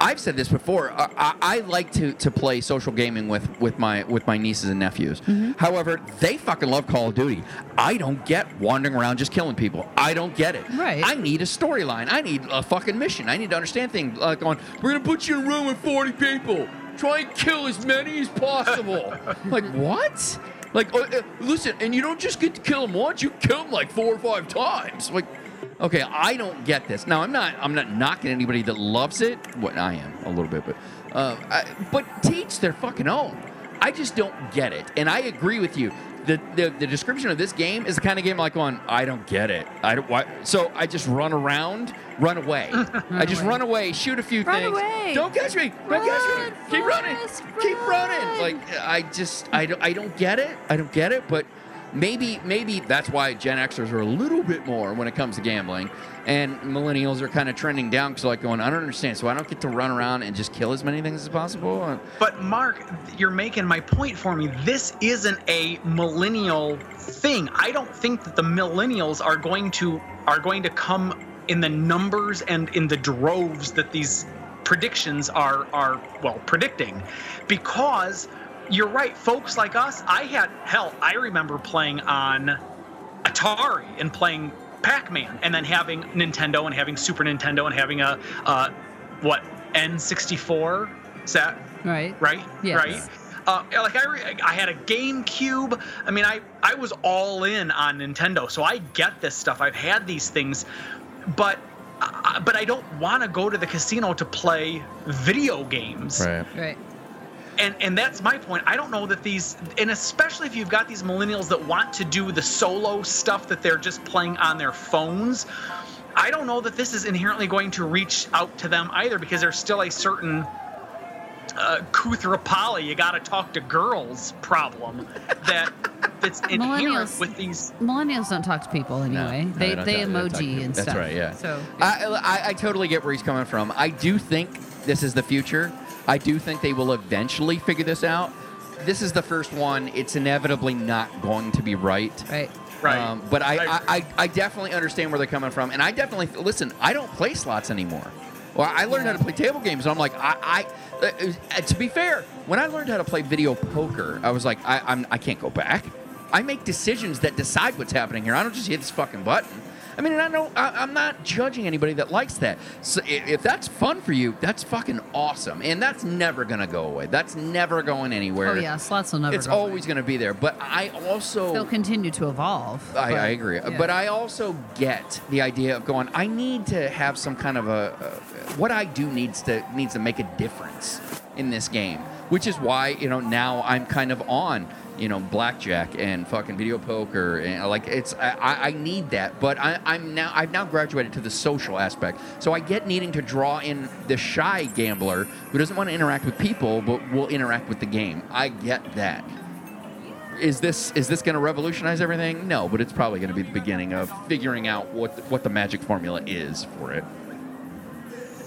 S2: I've said this before. I, I, like to, to play social gaming with, with my with my nieces and nephews.
S7: Mm-hmm.
S2: However, they fucking love Call of Duty. I don't get wandering around just killing people. I don't get it.
S7: Right.
S2: I need a storyline. I need a fucking mission. I need to understand things like going. We're gonna put you in a room with forty people. Try and kill as many as possible. like what? Like uh, uh, listen, and you don't just get to kill them once. You kill them like four or five times. Like Okay, I don't get this. Now, I'm not. I'm not knocking anybody that loves it. What I am a little bit, but uh, I, but teach their fucking own. I just don't get it, and I agree with you. the, the the description of this game is the kind of game like going, I don't get it. I don't. Why? So I just run around, run away. I just
S7: away.
S2: run away, shoot a few
S7: Run
S2: things.
S7: away.
S2: Don't catch me! Don't catch me! Keep running!
S7: Forrest,
S2: Keep running! Like I just I don't I don't get it. I don't get it. But maybe maybe that's why Gen Xers are a little bit more when it comes to gambling, and millennials are kind of trending down because like going, I don't understand. So I don't get to run around and just kill as many things as possible. Uh,
S1: But Mark, you're making my point for me. This isn't a millennial thing. I don't think that the millennials are going to are going to come in the numbers and in the droves that these predictions are are well predicting because you're right folks like us i had hell i remember playing on atari and playing pac-man and then having nintendo and having super nintendo and having a uh, what n64 set.
S7: Right.
S1: right?
S7: Yes.
S1: Right. Uh, like I, re- I had a GameCube. I mean, I I was all in on Nintendo, so I get this stuff. I've had these things, but uh, but I don't want to go to the casino to play video games.
S7: Right. Right.
S1: And and that's my point. I don't know that these, and especially if you've got these millennials that want to do the solo stuff that they're just playing on their phones. I don't know that this is inherently going to reach out to them either because there's still a certain uh, Koothrappali, you got to talk to girls problem that that's inherent with these.
S7: Millennials don't talk to people anyway.
S2: No,
S7: they
S2: don't
S7: they
S2: talk- don't talk to
S7: emoji
S2: people.
S7: and
S2: That's
S7: stuff.
S2: right, yeah.
S7: So
S2: I, I, I totally get where he's coming from. I do think this is the future. I do think they will eventually figure this out. This is the first one. It's inevitably not going to be right.
S7: right.
S1: Right.
S2: Um, but I,
S1: I
S2: I. I, I definitely understand where they're coming from. And I definitely, listen, I don't play slots anymore. Well, I learned how to play table games. And I'm like, I, I uh, to be fair, when I learned how to play video poker, I was like, I, I'm, I can't go back. I make decisions that decide what's happening here. I don't just hit this fucking button. I mean, and I don't. I, I'm not judging anybody that likes that. So if that's fun for you, that's fucking awesome, and that's never gonna go away. That's never going anywhere.
S7: Oh yeah, slots will never.
S2: it's
S7: go away.
S2: always gonna be there. But I also
S7: They'll continue to evolve.
S2: I,
S7: but-
S2: I agree,
S7: yeah.
S2: but I also get the idea of going. I need to have some kind of a, a what I do needs to needs to make a difference in this game, which is why you know now I'm kind of on you know blackjack and fucking video poker and uh, like it's I, I I need that, but I, I'm now I've now graduated to the social aspect, so I get needing to draw in the shy gambler who doesn't want to interact with people but will interact with the game. I get that is this is this going to revolutionize everything? No, but it's probably going to be the beginning of figuring out what the, what the magic formula is for it.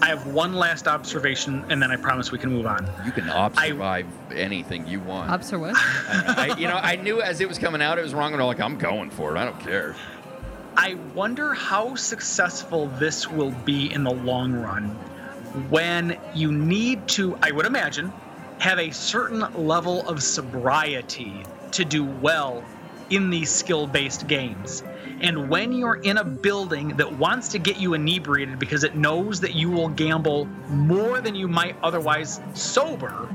S1: I have one last observation, and then I promise we can move on.
S2: You can survive anything you want.
S7: Ups or what?
S2: I, you know, I knew as it was coming out, it was wrong, and I'm like, I'm going for it. I don't care.
S1: I wonder how successful this will be in the long run when you need to, I would imagine, have a certain level of sobriety to do well in these skill based games. And when you're in a building that wants to get you inebriated because it knows that you will gamble more than you might otherwise sober,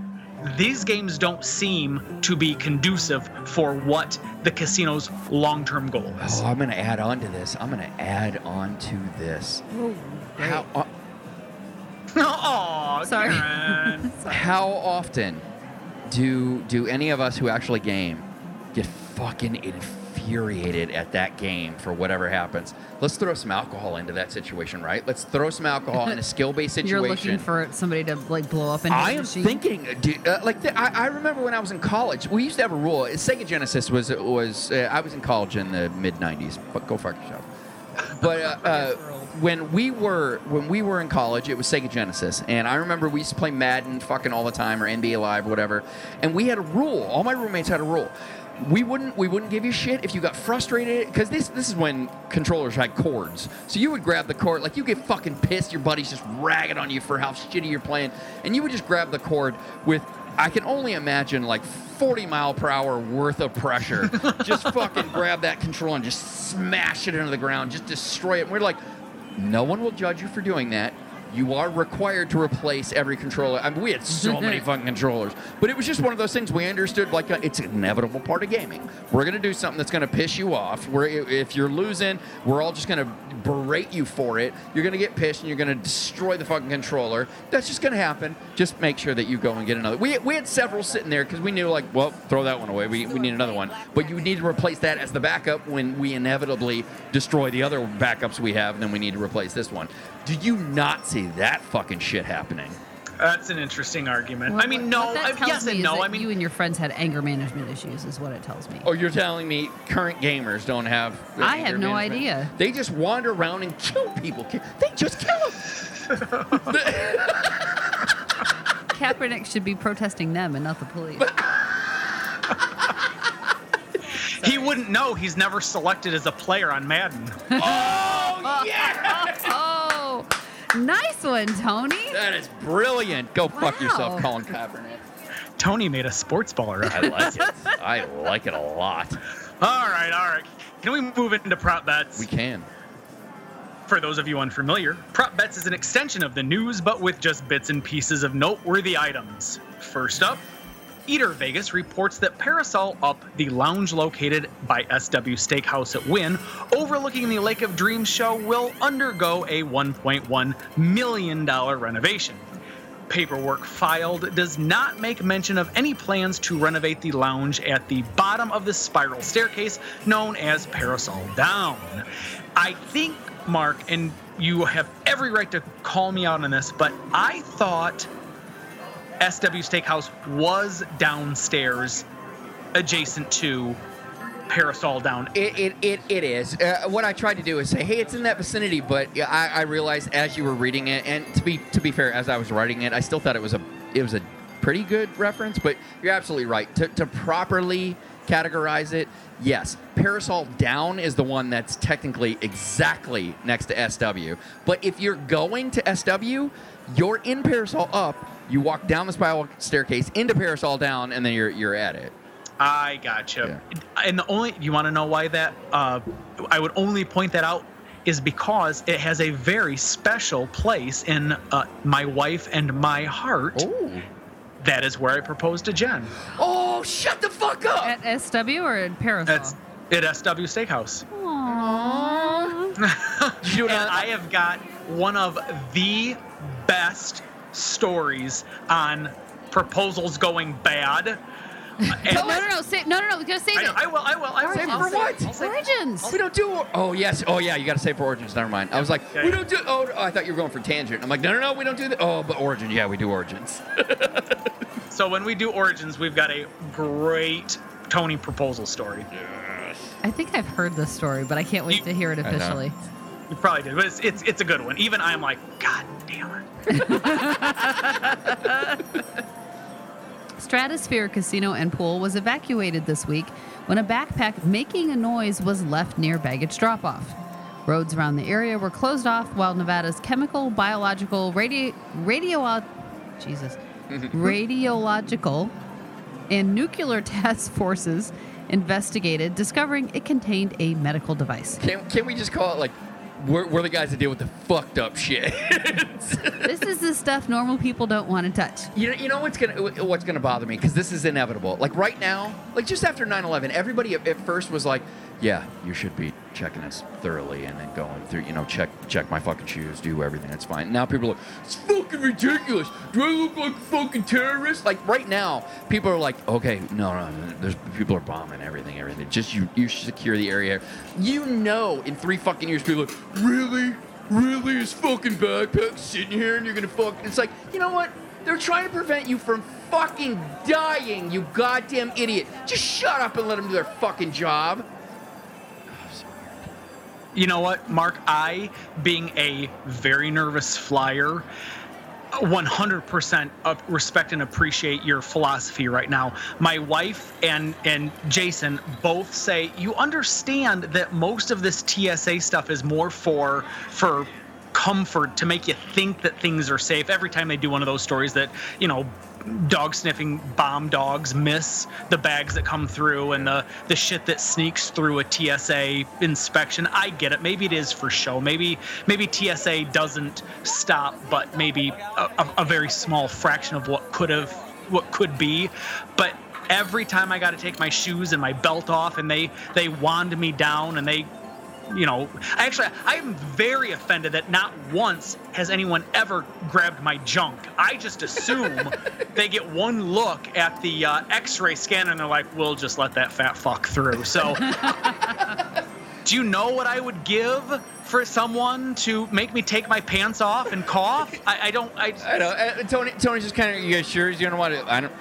S1: these games don't seem to be conducive for what the casino's long term goal is.
S2: Oh, I'm going to add on to this. I'm going to add on to this. How, uh,
S1: Oh,
S7: Sorry.
S1: Karen.
S2: how often do do any of us who actually game get fucking infuriated at that game for whatever happens? Let's throw some alcohol into that situation, right? Let's throw some alcohol in a skill-based situation.
S7: You're looking for somebody to like blow up into
S2: I am
S7: machine.
S2: thinking, dude, uh, like the, I, I remember when I was in college, we used to have a rule. Sega Genesis was was uh, I was in college in the mid '90s. But go fuck yourself. But uh, uh, when we were when we were in college, it was Sega Genesis, and I remember we used to play Madden fucking all the time or NBA Live whatever. And we had a rule. All my roommates had a rule. We wouldn't we wouldn't give you shit if you got frustrated because this this is when controllers had cords. So you would grab the cord like you get fucking pissed. Your buddy's just ragging on you for how shitty you're playing, and you would just grab the cord with I can only imagine like 40 mile per hour worth of pressure. just fucking grab that control and just smash it into the ground, just destroy it. And we're like, no one will judge you for doing that. You are required to replace every controller. I mean, we had so many fucking controllers, but it was just one of those things we understood like uh, it's an inevitable part of gaming. We're gonna do something that's gonna piss you off. Where if you're losing, we're all just gonna berate you for it. You're gonna get pissed and you're gonna destroy the fucking controller. That's just gonna happen. Just make sure that you go and get another. We, we had several sitting there because we knew like, well, throw that one away. We, we need another one. But you need to replace that as the backup when we inevitably destroy the other backups we have, and then we need to replace this one. Do you not see that fucking shit happening?
S1: That's an interesting argument.
S7: Well,
S1: I mean, no,
S7: what that
S1: I,
S7: tells
S1: yes
S7: me
S1: and
S7: is
S1: no.
S7: that
S1: I mean,
S7: you and your friends had anger management issues, is what it tells me.
S2: Oh, you're telling me current gamers don't have?
S7: Uh, I have no
S2: management?
S7: idea.
S2: They just wander around and kill people. They just kill them.
S7: Kaepernick should be protesting them and not the police.
S1: he wouldn't know. He's never selected as a player on Madden.
S2: oh yeah!
S7: oh, nice one, Tony.
S2: That is brilliant. Go fuck
S7: Wow.
S2: yourself, Colin Kaepernick.
S1: Tony made a sports baller.
S2: I like it. I like it a lot.
S1: all right, all right. Can we move into prop bets?
S2: We can.
S1: For those of you unfamiliar, prop bets is an extension of the news, but with just bits and pieces of noteworthy items. First up, Eater Vegas reports that Parasol Up, the lounge located by SW Steakhouse at Wynn, overlooking the Lake of Dreams show, will undergo a $1.1 million renovation. Paperwork filed does not make mention of any plans to renovate the lounge at the bottom of the spiral staircase known as Parasol Down. I think, Mark, and you have every right to call me out on this, but I thought SW Steakhouse was downstairs adjacent to Parasol Down.
S2: It, it, it, it is. Uh, what I tried to do is say, hey, it's in that vicinity, but I, I realized as you were reading it, and to be to be fair, as I was writing it, I still thought it was a it was a pretty good reference. But you're absolutely right. To, to properly categorize it, yes, Parasol Down is the one that's technically exactly next to SW. But if you're going to SW, you're in Parasol Up. You walk down the spiral staircase into Parasol Down, and then you're you're at it.
S1: I gotcha. And the only you want to know why that uh, I would only point that out is because it has a very special place in uh, my wife and my heart.
S2: Oh.
S1: That is where I proposed to Jen.
S2: Oh, shut the fuck up!
S7: At SW or in Parasol?
S1: That's at SW Steakhouse.
S7: Aww.
S1: and I have got one of the best stories on proposals going bad.
S7: Oh, no, no, no, say, no, no, no. We gotta save
S1: I,
S7: it.
S1: know, I will. I will. I will.
S2: Save
S1: I'll
S2: for what?
S1: I'll save
S7: Origins.
S2: We don't do. Oh yes. Oh yeah. You got to say for Origins. Never mind. I was like,
S1: Yeah,
S2: we
S1: yeah.
S2: don't do. Oh, oh, I thought you were going for tangent. I'm like, no, no, no. We don't do that. Oh, but Origin. Yeah, we do Origins.
S1: So when we do Origins, we've got a great Tony proposal story. Yes.
S7: I think I've heard this story, but I can't wait
S1: You-
S7: to hear it
S2: know.
S7: officially.
S1: You probably did, but it's it's, it's a good one. Even I'm like, God damn it.
S7: Stratosphere Casino and Pool was evacuated this week when a backpack making a noise was left near baggage drop off. Roads around the area were closed off while Nevada's chemical, biological, radio, radio, Jesus, radiological, and nuclear task forces investigated, discovering it contained a medical device.
S2: Can can we just call it like, we're, we're the guys that deal with the fucked up shit.
S7: this is the stuff normal people don't want to touch.
S2: You know, you know what's gonna what's gonna bother me because this is inevitable. Like right now, like just after 9/11, everybody at, at first was like, "Yeah, you should be checking us thoroughly and then going through, you know, check check my fucking shoes, do everything. It's fine." Now people are like, "It's fucking ridiculous. Do I look like a fucking terrorist?" Like right now, people are like, "Okay, no, no, no there's people are bombing everything, everything. Just you you secure the area. You know, in three fucking years, people are like, really." Really, is fucking backpack sitting here and you're gonna fuck? It's like, you know what? They're trying to prevent you from fucking dying, you goddamn idiot. Just shut up and let them do their fucking job.
S1: You know what, Mark? I, being a very nervous flyer, 100% respect and appreciate your philosophy right now. My wife and and Jason both say you understand that most of this TSA stuff is more for for comfort to make you think that things are safe every time they do one of those stories that you know dog sniffing bomb dogs miss the bags that come through and the the shit that sneaks through a TSA inspection. I get it. Maybe it is for show. Maybe maybe TSA doesn't stop, but maybe a, a, very small fraction of what could have what could be. But every time I got to take my shoes and my belt off, and they they wand me down and they you know, actually, I'm very offended that not once has anyone ever grabbed my junk. I just assume they get one look at the uh, X-ray scan and they're like, "We'll just let that fat fuck through." So, do you know what I would give for someone to make me take my pants off and cough? I, I don't. I,
S2: I know. Uh, Tony. Tony's just kind of. You guys sure you don't want to? I don't.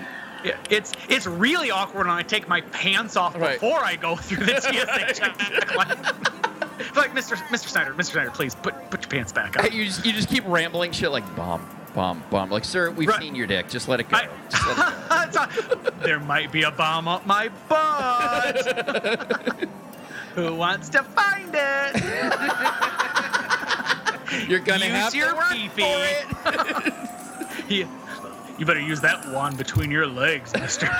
S1: Yeah, it's it's really awkward when I take my pants off
S2: Right.
S1: before I go through the TSA check. Like, Mr. Mr. Snyder, Mr. Snyder, please put put your pants back on.
S2: You just you just keep rambling shit like bomb, bomb, bomb. Like, sir, we've
S1: Right.
S2: seen your dick. Just let it go.
S1: I-
S2: let it go.
S1: There might be a bomb up my butt. Who wants to find it?
S2: You're gonna
S1: Use
S2: have
S1: your
S2: to work
S1: pee-pee.
S2: for it.
S1: you, you better use that wand between your legs, Mister.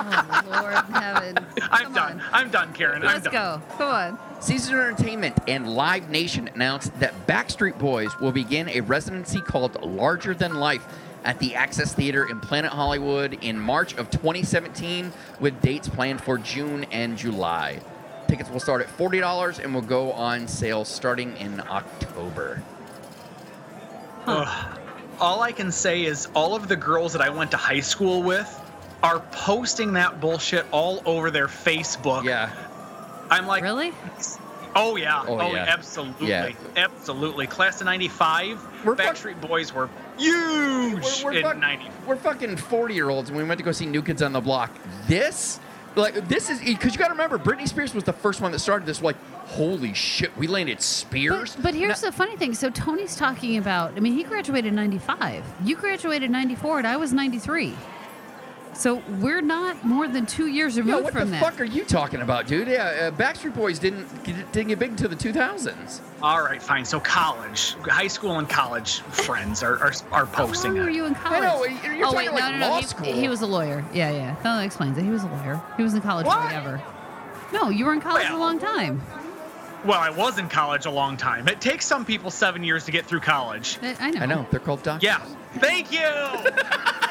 S7: Oh, Lord in heaven.
S1: I'm done.
S7: on.
S1: I'm done, Karen.
S7: Let's
S1: I'm done.
S7: go. Come on.
S2: Caesar Entertainment and Live Nation announced that Backstreet Boys will begin a residency called Larger Than Life at the AXIS Theater in Planet Hollywood in March of 2017, with dates planned for June and July. Tickets will start at $40 and will go on sale starting in October.
S1: Ugh. All I can say is all of the girls that I went to high school with are posting that bullshit all over their Facebook.
S2: Yeah.
S1: I'm like,
S7: Really?
S1: oh yeah,
S2: Oh,
S1: oh,
S2: yeah.
S1: absolutely,
S2: Yeah.
S1: absolutely. Class of '95,
S2: We're fuck-
S1: Backstreet Boys were huge
S2: We're, we're,
S1: in
S2: fuck-
S1: '90.
S2: we're fucking 40 year olds and we went to go see New Kids on the Block. This, like, this is because you got to remember, Britney Spears was the first one that started this. Like, holy shit, we landed Spears.
S7: But, but here's the funny thing. So Tony's talking about. I mean, he graduated in '95. You graduated '94, and I was '93. So we're not more than two years removed
S2: Yeah,
S7: removed
S2: what the
S7: from that.
S2: fuck are you talking about, dude? Yeah, uh, Backstreet Boys didn't didn't get big until the 2000s.
S1: All right, fine. So college, high school and college friends are are, are
S7: How
S1: posting
S7: long were you in college?
S2: know, you're- you're
S7: oh
S2: talking
S7: wait,
S2: like
S7: no, no, no.
S2: law
S7: he,
S2: school.
S7: he was a lawyer. Yeah, yeah. No, that explains it. He was a lawyer. He was in college
S1: What?
S7: forever. No, you were in college
S1: Well-
S7: a long time.
S1: Well, I was in college a long time. It takes some people seven years to get through college.
S7: I, I know.
S2: I know they're called doctors.
S1: Yeah. Thank you.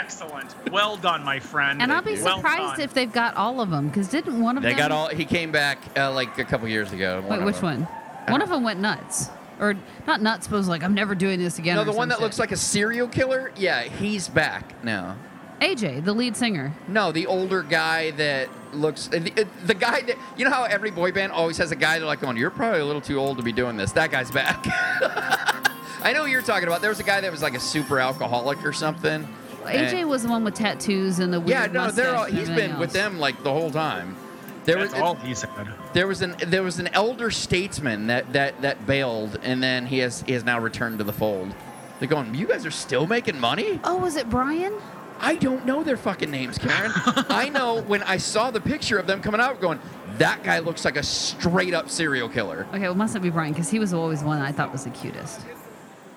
S1: Excellent. Excellent. Well done, my friend.
S7: And I'll be
S1: Well
S7: surprised
S1: done.
S7: if they've got all of them, because didn't one of
S2: They
S7: them?
S2: They got all. He came back uh, like a couple years ago.
S7: Wait,
S2: of
S7: which
S2: them.
S7: one? One of them went nuts, or not nuts, but was like, "I'm never doing this again."
S2: No, the one that
S7: shit.
S2: looks like a serial killer. Yeah, he's back now.
S7: AJ, the lead singer.
S2: No, the older guy that looks uh, the, uh, the guy that you know how every boy band always has a guy that like going, you're probably a little too old to be doing this. That guy's back. I know what you're talking about. There was a guy that was like a super alcoholic or something.
S7: AJ
S2: And-
S7: was the one with tattoos and the weird
S2: yeah, no, they're all,
S7: He's
S2: he's
S7: everything
S2: been with them like the whole time. There
S1: That's
S2: was
S1: all he said.
S2: there was an there was an elder statesman that that that bailed, and then he has he has now returned to the fold. They're going, you guys are still making money?
S7: Oh, was it Brian?
S2: I don't know their fucking names, Karen. I know when I saw the picture of them coming out, going, that guy looks like a straight up serial killer.
S7: Okay, well, it must not be Brian because he was always one I thought was the cutest.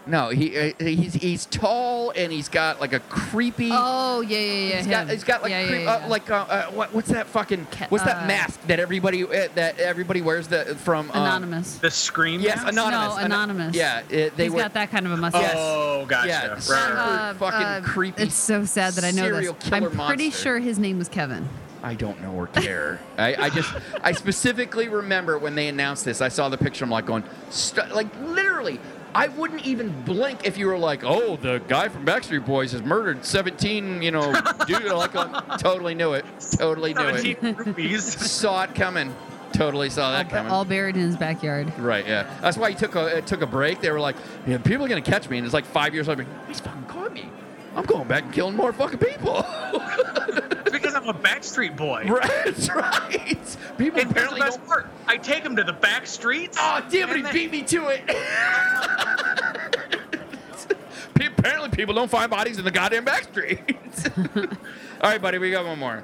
S2: No, he uh, he's he's tall and he's got like a creepy.
S7: Oh yeah, yeah, yeah.
S2: He's got, he's got like
S7: yeah,
S2: creep,
S7: yeah,
S2: Uh,
S7: yeah.
S2: like uh, uh, what, what's that fucking what's that
S7: uh,
S2: mask that everybody uh, that everybody wears the from um,
S7: anonymous.
S1: The scream.
S2: Yes,
S1: mask?
S2: anonymous.
S7: No,
S2: Ano-
S7: anonymous.
S2: yeah, it, they
S7: He's
S2: were.
S7: got that kind of a mustache.
S2: Yes.
S1: Oh, gotcha.
S2: Yeah,
S1: Right,
S2: super
S1: right.
S7: Uh,
S2: fucking
S7: uh,
S2: creepy.
S7: It's so sad that I know
S2: serial
S7: this. I'm pretty
S2: monster.
S7: sure his name was Kevin.
S2: I don't know or care. I, I just, I specifically remember when they announced this. I saw the picture. I'm like going, st- like literally. I wouldn't even blink if you were like, "Oh, the guy from Backstreet Boys has murdered 17." You know, dude. Like, uh, totally knew it. Totally knew it.
S1: 17 rupees.
S2: Saw it coming. Totally saw that
S7: all,
S2: coming.
S7: all buried in his backyard.
S2: Right. Yeah. That's why he took a uh, took a break. They were like, yeah, "People are gonna catch me," and it's like five years later. He's fucking caught me. I'm going back and killing more fucking people.
S1: because I'm a Backstreet boy.
S2: right. That's right. People
S1: And the
S2: apparently
S1: best
S2: don't
S1: part. I take him to the back streets.
S2: Oh, damn it, he
S1: then-
S2: beat me to it. Apparently, people don't find bodies in the goddamn back streets. All right, buddy, we got one more.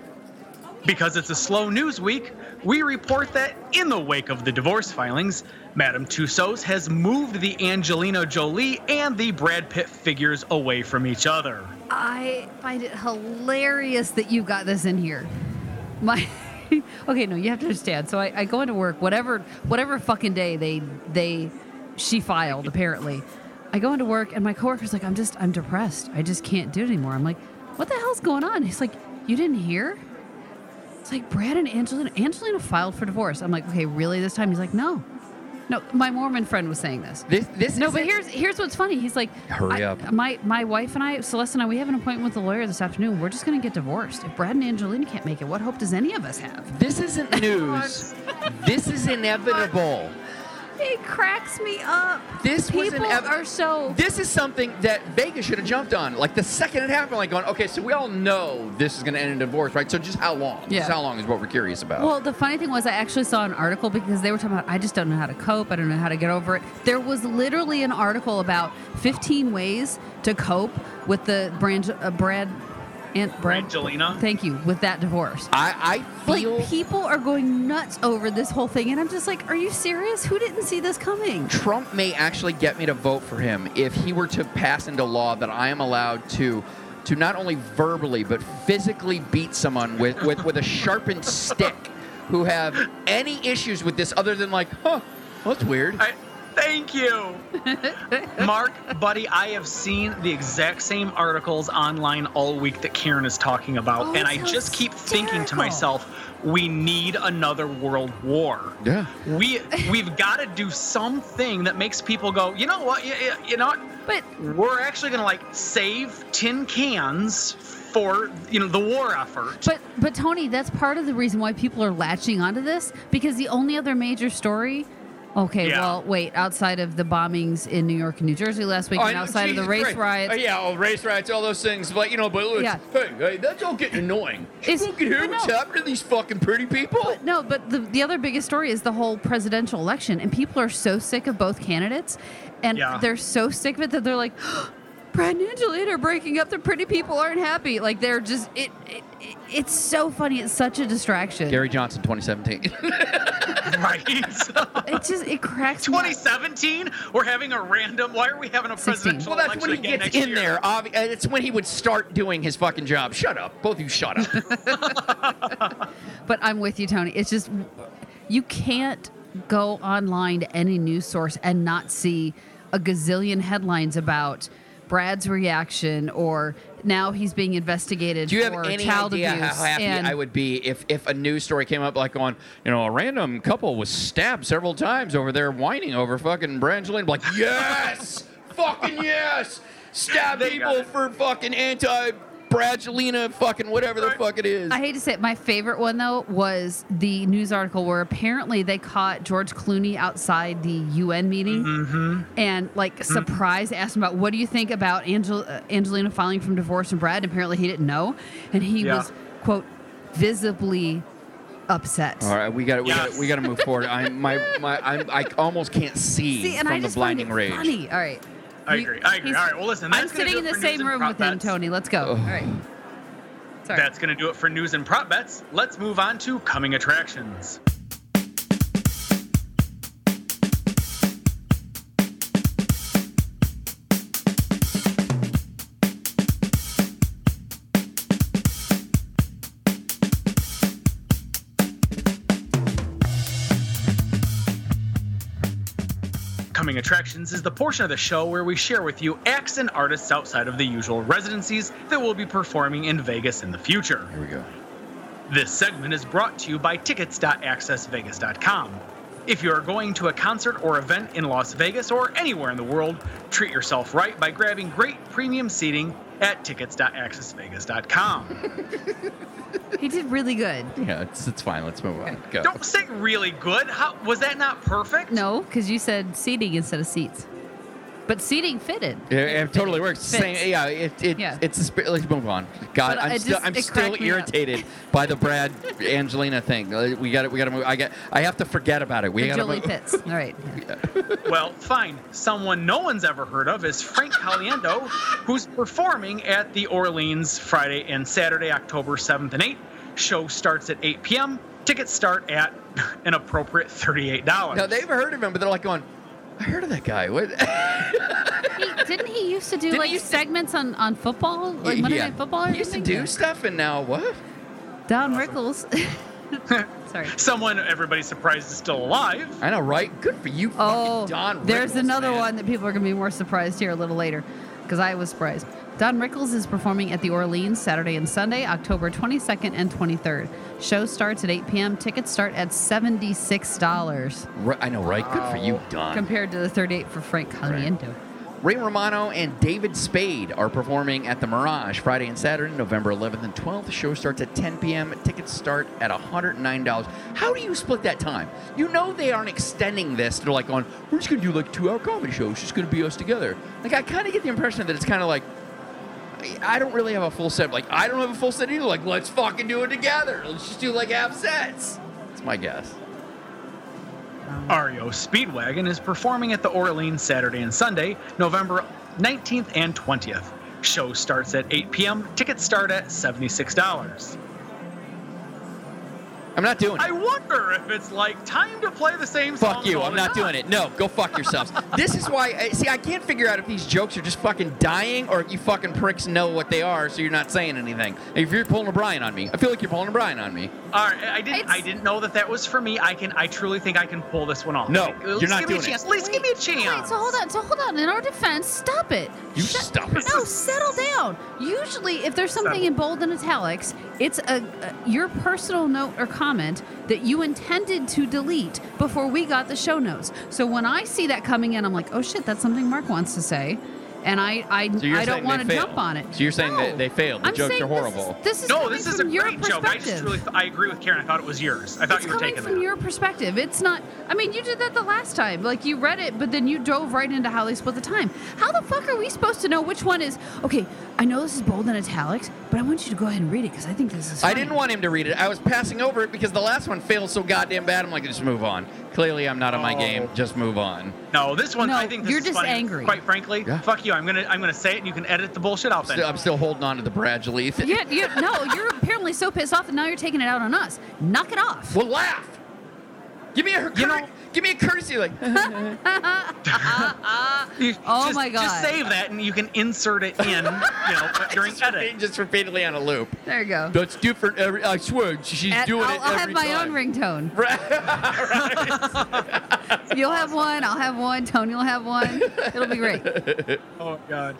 S1: Because it's a slow news week, we report that in the wake of the divorce filings, Madame Tussauds has moved the Angelina Jolie and the Brad Pitt figures away from each other.
S7: I find it hilarious that you got this in here. My okay, no, you have to understand. So I, I go into work, whatever whatever fucking day they they she filed apparently. I go into work and my coworker's like, I'm just I'm depressed. I just can't do it anymore. I'm like, what the hell's going on? He's like, you didn't hear? It's like Brad and Angelina. Angelina filed for divorce. I'm like, okay, really this time? He's like, no. No, my Mormon friend was saying this.
S2: This this
S7: No, but here's here's what's funny. He's like,
S2: Hurry up.
S7: My my wife and I, Celeste and I, we have an appointment with the lawyer this afternoon. We're just gonna get divorced. If Brad and Angelina can't make it, what hope does any of us have?
S2: this isn't news. this is inevitable.
S7: It cracks me up.
S2: This was
S7: People
S2: inev-
S7: are so.
S2: This is something that Vegas should have jumped on. Like the second it happened, like going, okay, so we all know this is going to end in divorce, right? So just how long?
S7: Yeah.
S2: Just how long is what we're curious about.
S7: Well, the funny thing was, I actually saw an article because they were talking about, I just don't know how to cope. I don't know how to get over it. There was literally an article about 15 ways to cope with the brand, uh, Brad, and Brad.
S1: Angelina.
S7: Thank you, with that divorce.
S2: I, I feel
S7: Like, people are going nuts over this whole thing. And I'm just like, are you serious? Who didn't see this coming?
S2: Trump may actually get me to vote for him if he were to pass into law that I am allowed to to not only verbally but physically beat someone with, with, with a sharpened stick who have any issues with this other than like, huh, well, that's weird.
S1: I, thank you. Mark, buddy, I have seen the exact same articles online all week that Karen is talking about,
S7: Oh,
S1: and I
S7: it's
S1: just keep thinking to myself, we need another world war.
S2: yeah.
S1: We we've got to do something that makes people go, you know what, you, you- you know what,
S7: But
S1: we're actually gonna like save tin cans for you know the war effort.
S7: But but Tony, that's part of the reason why people are latching onto this because the only other major story. Okay,
S1: Yeah.
S7: well, wait. Outside of the bombings in New York and New Jersey last week,
S2: Oh,
S7: and outside of the race
S2: Christ.
S7: riots,
S2: Oh, yeah, all race riots, all those things. But you know, but it's,
S7: Yeah.
S2: hey, hey, that's all getting annoying.
S7: It's-
S2: you fucking hear what's
S7: no.
S2: happening to these fucking pretty people?
S7: no. But the the other biggest story is the whole presidential election, and people are so sick of both candidates, and
S1: Yeah.
S7: they're so sick of it that they're like. Brad and Angelina are breaking up. The pretty people aren't happy. Like they're just it, it. It's so funny. It's such a distraction.
S2: Gary Johnson, 2017.
S1: right.
S7: It just it cracks me. up.
S1: 2017, we're having a random. Why are we having a
S7: 16.
S1: presidential
S2: well, that's when he gets in
S1: year?
S2: there. Obvi- uh, it's when he would start doing his fucking job. Shut up. Both of you shut up.
S7: But I'm with you, Tony. It's just you can't go online to any news source and not see a gazillion headlines about Brad's reaction or now he's being investigated
S2: Do you have
S7: for
S2: any
S7: child
S2: idea
S7: abuse.
S2: how happy
S7: and
S2: I would be if, if a news story came up like on, you know, a random couple was stabbed several times over there whining over fucking Brangelina? Like, yes! fucking yes! Stab
S1: They
S2: people for fucking anti Brangelina fucking whatever the fuck it is.
S7: I hate to say it, my favorite one though was the news article where apparently they caught George Clooney outside the UN meeting
S1: Mm-hmm.
S7: and like surprised asked him about what do you think about Angel- uh, Angelina filing from divorce and Brad. And apparently he didn't know, and he
S1: Yeah.
S7: was quote visibly upset.
S2: All right, we got we
S1: Yes.
S2: got we got to move forward. I'm my my I'm, I almost can't see,
S7: See, and
S2: from
S7: I
S2: the
S7: just find
S2: blinding
S7: it
S2: rage.
S7: funny. All right.
S1: I agree. I agree.
S7: he's-
S1: All right. Well, listen.
S7: I'm sitting in the same room with him,
S1: bets.
S7: Tony. Let's go. All right. Sorry.
S1: That's going to do it for news and prop bets. Let's move on to coming attractions. Attractions is the portion of the show where we share with you acts and artists outside of the usual residencies that will be performing in Vegas in the future.
S2: Here we go.
S1: This segment is brought to you by tickets.accessvegas.com. If you are going to a concert or event in Las Vegas or anywhere in the world, treat yourself right by grabbing great premium seating at tickets.accessvegas.com.
S7: He did really good.
S2: Yeah, it's it's fine. Let's move on. Go.
S1: Don't say really good. How was that not perfect?
S7: No, because you said seating instead of seats. But seating fitted.
S2: Yeah, it totally works.
S7: Fits.
S2: Same, yeah, it, it,
S7: Yeah.
S2: it's a spirit. Let's move on. God,
S7: But
S2: I'm
S7: it
S2: still,
S7: just-
S2: I'm still
S7: cracked me up.
S2: irritated by the Brad Angelina thing. Uh, We got to, we got to move. I get, I have to forget about it. We got to
S7: Jolie
S2: move.
S7: Pitts. All right. yeah.
S1: Well, fine. Someone no one's ever heard of is Frank Caliendo, who's performing at the Orleans Friday and Saturday, October 7th and 8th, Show starts at 8 p.m. Tickets start at an appropriate $38.
S2: Now they've heard of him, but they're like going, I heard of that guy. What?
S7: He, didn't he used to do
S2: Didn't
S7: like
S2: he used to-
S7: segments on, on football, like Monday
S2: Yeah.
S7: Night Football? Or
S2: He used to
S7: something?
S2: do stuff, and now what?
S7: Don Rickles. Sorry.
S1: Someone everybody's surprised is still alive.
S2: I know, right? Good for you,
S7: Oh,
S2: fucking Don.
S7: there's
S2: Rickles,
S7: another
S2: man.
S7: one that people are going to be more surprised here a little later because I was surprised. Don Rickles is performing at the Orleans Saturday and Sunday, October 22nd and 23rd. Show starts at 8 p.m. Tickets start at $76
S2: Ri- I know, right? Good for you, Don.
S7: compared to the 38 for Frank Caliendo.
S2: Ray Romano and David Spade are performing at the Mirage Friday and Saturday, November 11th and 12th. The show starts at 10 p.m. Tickets start at $109. How do you split that time? You know they aren't extending this. They're like on, we're just going to do like two-hour comedy show. It's just going to be us together. Like, I kind of get the impression that it's kind of like, I- I don't really have a full set. Like, I don't have a full set either. Like, let's fucking do it together. Let's just do like half sets. That's my guess.
S1: REO Speedwagon is performing at the Orleans Saturday and Sunday, November 19th and 20th. Show starts at 8 p.m. Tickets start at $76.
S2: I'm not doing it.
S1: I wonder if it's like time to play the same song.
S2: Fuck you. I'm not doing it. No, go fuck yourselves. this is why. See, I can't figure out if these jokes are just fucking dying or if you fucking pricks know what they are, so you're not saying anything. If you're pulling a Brian on me, I feel like you're pulling a Brian on me.
S1: All right, I didn't. I didn't know that that was for me. I can. I truly think I can pull this one off.
S2: No,
S1: At
S2: you're
S1: least
S2: not
S1: give me
S2: doing
S1: a
S2: it.
S1: chance. At least give me a chance.
S7: Wait, so hold on. So hold on. In our defense, stop it.
S2: You
S7: Shut-
S2: stop it.
S7: No, settle down. Usually, if there's something
S1: Settle.
S7: in bold and italics, it's a, a your personal note or comment that you intended to delete before we got the show notes. So when I see that coming in, I'm like, oh shit, that's something Mark wants to say, and I I,
S2: So
S7: I don't want to jump on it.
S2: So you're saying
S7: No.
S2: that they failed. The
S7: I'm
S2: jokes
S7: saying
S2: are
S7: this is-
S2: horrible.
S7: This is,
S1: no, this is
S7: from
S1: a
S7: your
S1: great joke. I just
S7: perspective.
S1: really. I agree with Karen. I thought it was yours. I thought
S7: it's
S1: you were
S7: coming
S1: taking
S7: from
S1: that.
S7: your perspective. It's not. I mean, you did that the last time. Like you read it, but then you dove right into how they split the time. How the fuck are we supposed to know which one is? Okay, I know this is bold and italics, but I want you to go ahead and read it because I think this is.
S2: I didn't want him to read it. I was passing over it because the last one failed so goddamn bad. I'm like, just move on. Clearly, I'm not on my
S1: Oh.
S2: game. Just move on.
S1: No, this one.
S7: No,
S1: I think this
S7: you're
S1: is
S7: just
S1: funny.
S7: angry.
S1: Quite frankly,
S2: Yeah.
S1: fuck you. I'm gonna. I'm gonna say it, and you can edit the bullshit out. Then.
S2: Still, I'm still holding on to the Bradley thing.
S7: Yeah, you, no, you're apparently so pissed off that now you're taking it out on us. Knock it off.
S2: Well, laugh. Give me a
S1: You know-
S2: give me a courtesy like.
S1: You-
S7: Oh
S1: just,
S7: my god!
S1: Just save that, and you can insert it in. You know, during
S2: just,
S1: edit.
S2: repeat- just repeatedly on a loop.
S7: There you go.
S2: That's different. Every, I swear, she's
S7: And
S2: doing
S7: I'll,
S2: it
S7: I'll have my
S2: time.
S7: own ringtone.
S2: Right.
S7: You'll have one. I'll have one. Tony will have one. It'll be great.
S1: Oh God.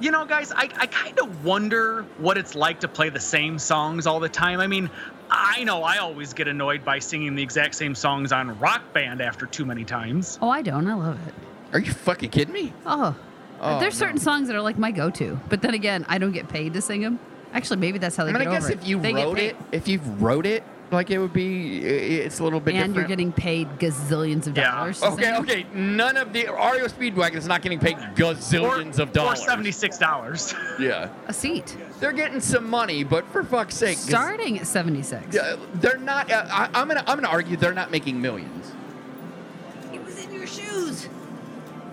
S1: You know, guys, I, I kind of wonder what it's like to play the same songs all the time. I mean, I know I always get annoyed by singing the exact same songs on Rock Band after too many times.
S7: Oh, I don't. I love it.
S2: Are you fucking kidding me?
S7: Oh,
S2: Oh,
S7: there's
S2: no.
S7: certain songs that are like my go-to, but then again, I don't get paid to sing them. Actually, maybe that's how they
S2: I mean, I guess
S7: over
S2: if you
S7: They get
S2: wrote it, if you wrote it, like it would be, it's a little bit
S7: and you're getting paid gazillions of dollars. to
S2: Okay, okay. None of the REO Speedwagon is not getting paid gazillions
S1: or,
S2: of dollars.
S1: Or seventy-six dollars.
S2: Yeah,
S7: A seat
S2: they're getting some money, but for fuck's sake
S7: starting at 76.
S2: Yeah, they're not. Uh, I, I'm gonna. I'm gonna argue they're not making millions.
S7: He was in your shoes.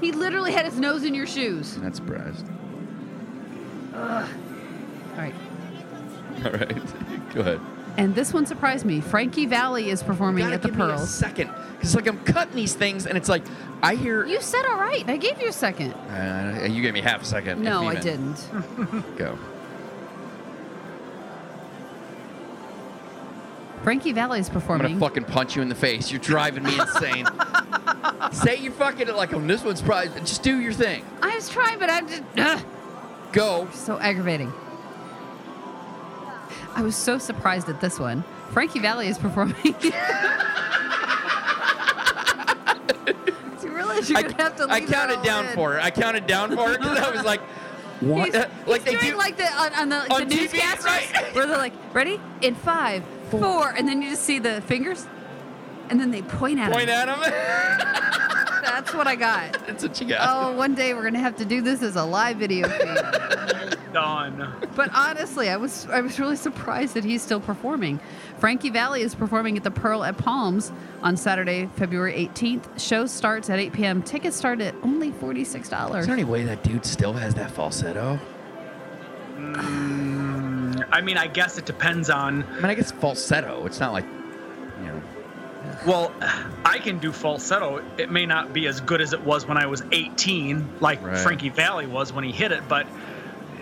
S7: He literally had his nose in your shoes.
S2: Not surprised. Ugh.
S7: All right.
S2: All right, go ahead.
S7: And this one surprised me. Frankie Valli is performing at the
S2: give me a second, because like I'm cutting these things, and it's like I hear.
S7: You said all right. I gave you a second.
S2: Uh, you gave me half a second.
S7: No, I didn't.
S2: Go.
S7: Frankie Valli is performing.
S2: I'm gonna fucking punch you in the face. You're driving me insane. Say you're fucking it like, oh, this one's probably. Just do your thing.
S7: I was trying, but I'm just ugh,
S2: Go.
S7: so aggravating. I was so surprised at this one. Frankie Valli is performing. you realize you're
S2: I,
S7: gonna have to leave
S2: I counted down
S7: in.
S2: for her. I counted down for her because I was like, what? Uh, like they
S7: doing
S2: do.
S7: like the on, on the,
S2: on
S7: the
S2: TV,
S7: newscasters
S2: right?
S7: where they're like, ready in five, four, and then you just see the fingers, and then they point at
S2: point
S7: him.
S2: at him.
S7: That's what I got.
S2: That's what you got.
S7: Oh, one day we're gonna have to do this as a live video.
S1: Done.
S7: but honestly, I was I was really surprised that he's still performing. Frankie Valli is performing at the Pearl at Palms on Saturday, February 18th. Show starts at 8 p.m. Tickets start at only $46.
S2: Is there any way that dude still has that falsetto?
S1: Mm, I mean, I guess it depends on.
S2: I mean, I guess falsetto. It's not like, you know.
S1: Well, I can do falsetto. It may not be as good as it was when I was 18, like
S2: Right.
S1: Frankie Valli was when he hit it, but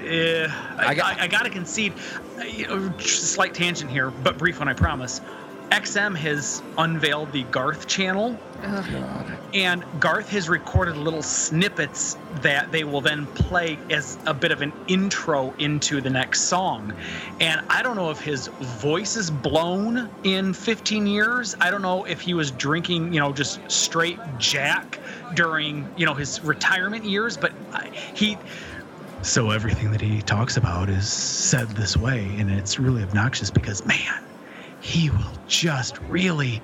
S1: uh, I,
S2: I got-
S1: I, I got to concede. uh, You know, slight tangent here, but brief one, I promise. XM has unveiled the Garth channel, and Garth has recorded little snippets that they will then play as a bit of an intro into the next song. And I don't know if his voice is blown in 15 years. I don't know if he was drinking, you know, just straight Jack during, you know, his retirement years, but I- he. So everything that he talks about is said this way, and it's really obnoxious because, man, he will just really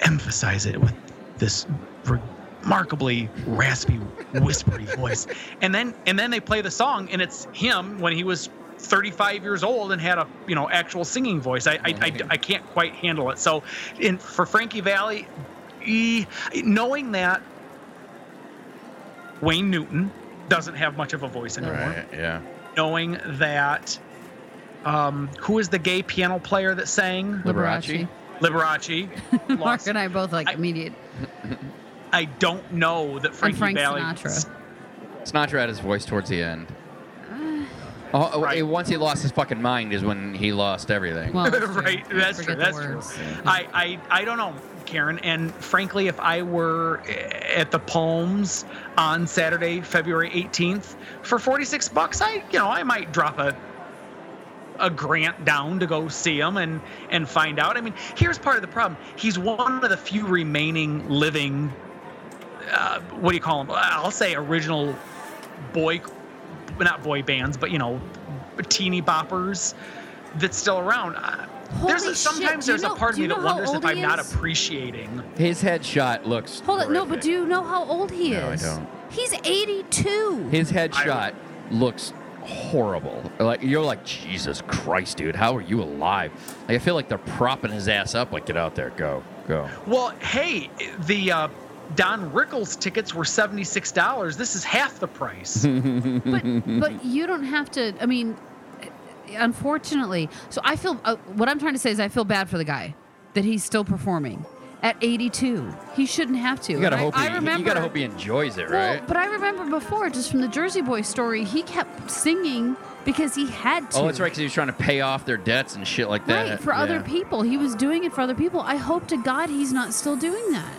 S1: emphasize it with this remarkably raspy, whispery voice. And then and then they play the song, and it's him when he was 35 years old and had a you know actual singing voice. I I, I, I can't quite handle it. So, in for Frankie Valli, e, knowing that Wayne Newton doesn't have much of a voice anymore
S2: Right. Yeah.
S1: knowing that um, who is the gay piano player that sang
S2: Liberace.
S1: Liberace?
S7: Mark and I both like
S1: I-
S7: immediate.
S1: I don't know that Frankie
S7: Frank
S1: Valley.
S7: Sinatra.
S2: Sinatra had his voice towards the end. Oh, oh,
S1: Right.
S2: once he lost his fucking mind is when he lost everything.
S7: Well, that's
S1: right, that's true.
S7: forget the
S1: That's true.
S7: words.
S1: I, I I don't know, Karen. And frankly, if I were at the Palms on Saturday, February 18th, for 46 bucks, I you know I might drop a a grant down to go see him and and find out. I mean, here's part of the problem. He's one of the few remaining living. Uh, what do you call them? I'll say original boy, not boy bands, but you know, teeny boppers that's still around. Uh, there's a, sometimes
S7: do
S1: there's
S7: know-
S1: a part of me
S7: you
S1: that wonders if I'm
S7: he
S1: not appreciating.
S2: His headshot looks.
S7: Hold on, no, but do you know how old he
S2: No, I
S7: is?
S2: don't.
S7: He's 82.
S2: His headshot looks horrible. Like you're like Jesus Christ, dude. How are you alive? Like I feel like they're propping his ass up. Like get out there, go, go.
S1: Well, hey, the uh, Don Rickles tickets were seventy six dollars. This is half the price.
S7: but but you don't have to. I mean, unfortunately, so I feel. Uh, what I'm trying to say is, I feel bad for the guy that he's still performing at 82. He shouldn't have to.
S2: You gotta
S7: And I-
S2: hope
S7: I,
S2: he.
S7: remember.
S2: you gotta hope he enjoys it,
S7: Well,
S2: right?
S7: but I remember before, just from the Jersey Boy story, he kept singing because he had to.
S2: oh, that's right. Because he was trying to pay off their debts and shit like that.
S7: Right, for other people. He was doing it for other people. I hope to God he's not still doing that.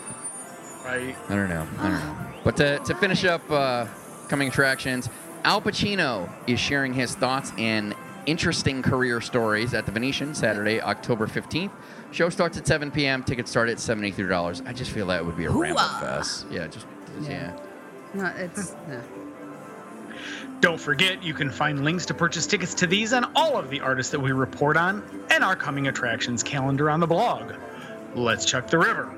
S1: right.
S2: I don't know. I don't know. But to, to finish up uh, coming attractions, Al Pacino is sharing his thoughts and interesting career stories at the Venetian Saturday, October 15th. Show starts at 7 p.m. Tickets start at $73. I just feel that would be a ramble
S7: Hooah.
S2: fest. Yeah, just yeah.
S7: No, it's no.
S1: Don't forget, you can find links to purchase tickets to these and all of the artists that we report on and our coming attractions calendar on the blog. Let's check the river.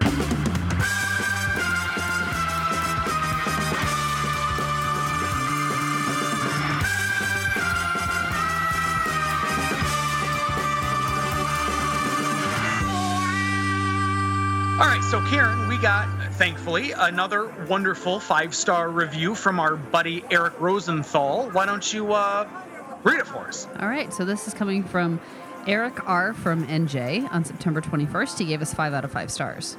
S1: All right, so Karen, we got, thankfully, another wonderful five star review from our buddy Eric Rosenthal. Why don't you uh, read it for us?
S7: All right, so this is coming from Eric R. from NJ on September 21st. He gave us five out of five stars.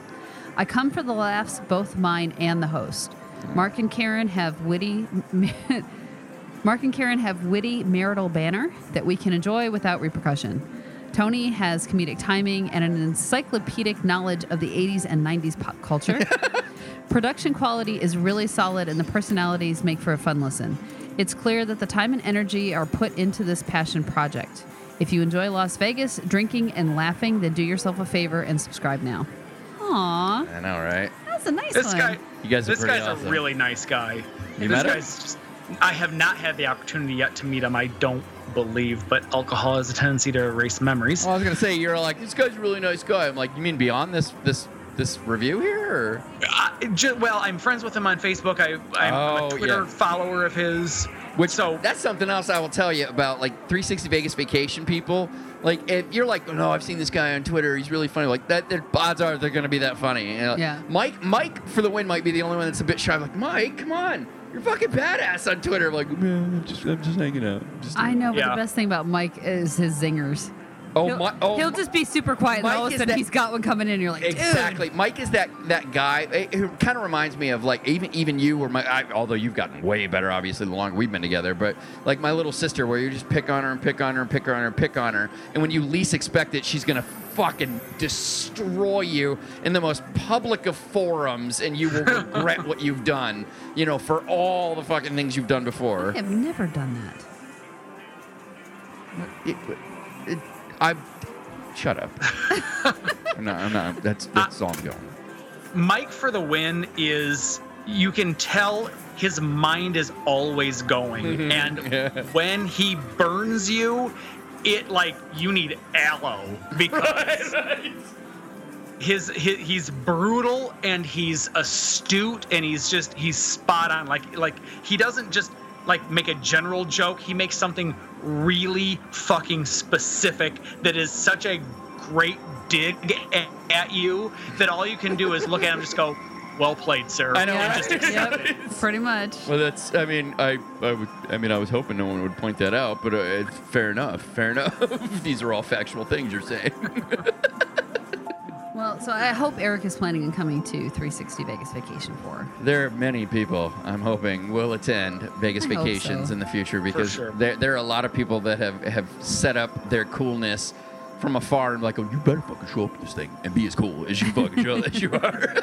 S7: I come for the laughs, both mine and the host. Mark and Karen have witty. Mark and Karen have witty marital banner that we can enjoy without repercussion. Tony has comedic timing and an encyclopedic knowledge of the 80s and 90s pop culture. Production quality is really solid and the personalities make for a fun listen. It's clear that the time and energy are put into this passion project. If you enjoy Las Vegas, drinking, and laughing, then do yourself a favor and subscribe now. Aw,
S2: I know, right?
S7: that's a nice
S1: This
S7: one.
S1: guy,
S2: You guys are
S1: this
S2: pretty
S1: guy's
S2: awesome.
S1: a really nice guy.
S2: You
S1: this
S2: met him?
S1: guy's just, I have not had the opportunity yet to meet him. I don't believe, but alcohol has a tendency to erase memories.
S2: Well, I was gonna say you're like this guy's a really nice guy. I'm like, you mean beyond this this this review here? Or?
S1: I, ju- well, I'm friends with him on Facebook. I, I'm, I'm
S2: Oh,
S1: a Twitter
S2: yeah.
S1: follower of his.
S2: Which
S1: so
S2: that's something else I will tell you about like 360 Vegas vacation people. Like if you're like, oh, no, I've seen this guy on Twitter. He's really funny. Like that, their odds are they're going to be that funny. You know?
S7: Yeah.
S2: Mike, Mike for the win might be the only one that's a bit shy. I'm like, Mike, come on, You're fucking badass on Twitter. I'm like, man, I'm just, I'm just hanging out. Just
S7: I know, but
S1: Yeah.
S7: the best thing about Mike is his zingers.
S2: Oh
S7: he'll,
S2: my, oh,
S7: he'll just be super quiet, and
S2: Mike
S7: all of a sudden
S2: that-
S7: he's got one coming in, and you're like,
S2: Exactly. Mike is that that guy eh, who kind of reminds me of like even even you or my I, although you've gotten way better obviously the longer we've been together, but like my little sister where you just pick on her and pick on her and pick on her and pick on her, and when you least expect it, she's gonna fucking destroy you in the most public of forums, and you will regret what you've done. You know, for all the fucking things you've done before.
S7: I have never done that.
S2: It, it, I shut up. I'm not. I'm not. That's uh, that's all I'm going.
S1: Mike for the win is you can tell his mind is always going mm-hmm. and when he burns you it like you need aloe because his, his he's brutal and he's astute and he's just he's spot on like like he doesn't just like make a general joke he makes something really fucking specific that is such a great dig at, at you that all you can do is look at him and just go well played sir
S2: I know,
S1: and
S2: right?
S1: just
S7: Yep, pretty much.
S2: Well, that's. I mean, I, I would. I mean, I was hoping no one would point that out, but uh, it's fair enough. Fair enough. These are all factual things you're saying.
S7: Well, so I hope Eric is planning on coming to 360 Vegas Vacation for.
S2: there are many people I'm hoping will attend Vegas
S7: I
S2: vacations
S7: so.
S2: in the future because
S1: sure.
S2: there there are a lot of people that have have set up their coolness from afar and like, oh, you better fucking show up to this thing and be as cool as you fucking show that you are.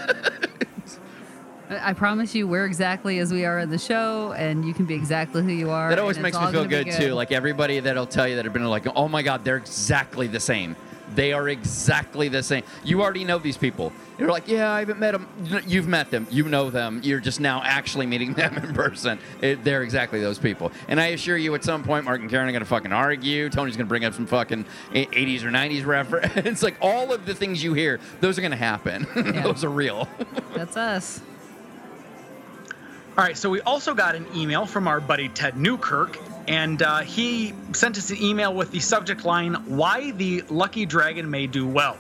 S7: I I promise you, we're exactly as we are in the show, and you can be exactly who you are.
S2: That always makes me feel
S7: gonna
S2: good, too. Like everybody that'll tell you that have been like, oh my god, they're exactly the same. They are exactly the same. You already know these people. You're like, yeah, I haven't met them. You've met them. You know them. You're just now actually meeting them in person. It, they're exactly those people. And I assure you, at some point, Mark and Karen are going to fucking argue. Tony's going to bring up some fucking 80s or 90s reference. it's like all of the things you hear, those are going to happen. those are real.
S7: That's us.
S1: All right, so we also got an email from our buddy Ted Newkirk, and uh, he sent us an email with the subject line "Why the Lucky Dragon May Do Well."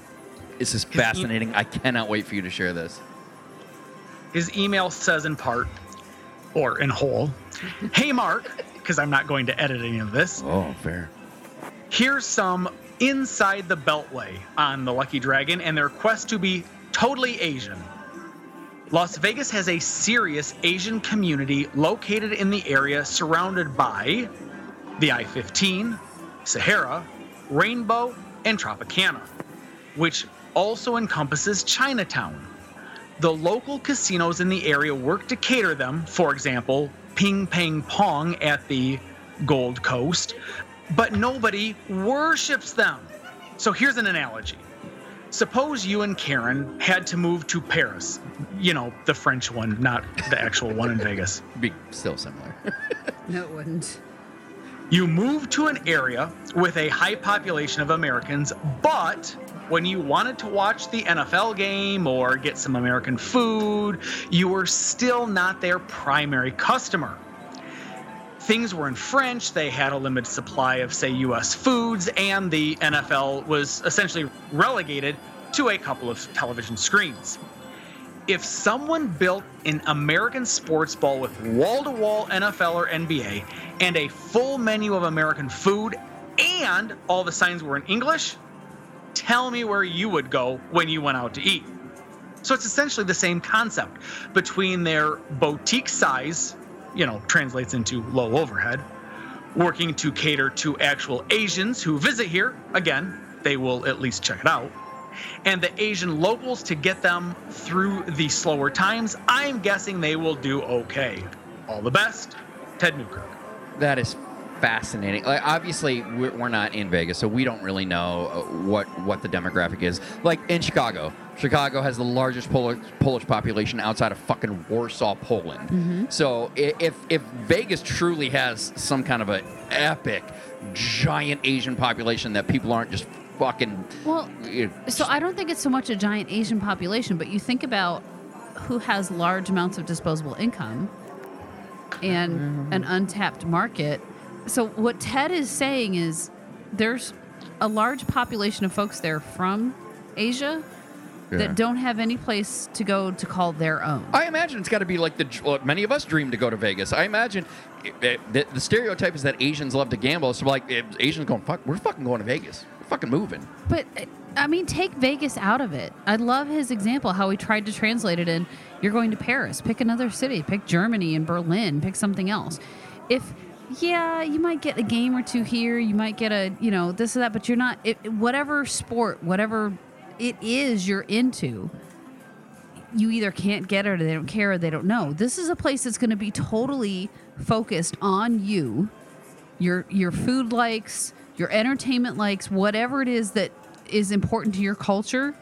S2: This is fascinating. I cannot wait for you to share this.
S1: His email says in part, or in whole, "Hey Mark, because I'm not going to edit any of this.
S2: Oh, fair.
S1: Here's some inside the Beltway on the Lucky Dragon and their quest to be totally Asian." Las Vegas has a serious Asian community located in the area surrounded by the I 15, Sahara, Rainbow, and Tropicana, which also encompasses Chinatown. The local casinos in the area work to cater them, for example, Ping Pang Pong at the Gold Coast, but nobody worships them. So here's an analogy. Suppose you and Karen had to move to Paris. You know, the French one, not the actual one in Vegas.
S2: Be still similar.
S7: No, it wouldn't.
S1: You move to an area with a high population of Americans, but when you wanted to watch the NFL game or get some American food, you were still not their primary customer. Things were in French, they had a limited supply of, say, US foods, and the NFL was essentially relegated to a couple of television screens. If someone built an American sports ball with wall to wall NFL or NBA and a full menu of American food and all the signs were in English, tell me where you would go when you went out to eat. So it's essentially the same concept between their boutique size, you know, translates into low overhead, working to cater to actual Asians who visit here. Again, they will at least check it out. And the Asian locals to get them through the slower times, I'm guessing they will do okay. All the best, Ted Newkirk.
S2: That is fascinating. Like, obviously, we're, we're not in Vegas, so we don't really know uh, what what the demographic is. Like in Chicago, Chicago has the largest Polish, Polish population outside of fucking Warsaw, Poland. Mm-hmm. So if if Vegas truly has some kind of a epic, giant Asian population that people aren't just fucking.
S7: Well,
S2: you know,
S7: so I don't think it's so much a giant Asian population, but you think about who has large amounts of disposable income and mm-hmm. an untapped market. So what Ted is saying is there's a large population of folks there from Asia,
S2: Yeah.
S7: that don't have any place to go to call their own.
S2: I imagine it's got to be like the well, many of us dream to go to Vegas. I imagine it, it, the, the stereotype is that Asians love to gamble. So like it, Asians going, fuck, we're fucking going to Vegas. We're fucking moving.
S7: But I mean, take Vegas out of it. I love his example how he tried to translate it in. You're going to Paris. Pick another city. Pick Germany and Berlin. Pick something else. If yeah, you might get a game or two here. You might get a you know this or that, but you're not. It, whatever sport, whatever it is you're into, you either can't get it or they don't care or they don't know. This is a place that's going to be totally focused on you, your your food likes, your entertainment likes, whatever it is that is important to your culture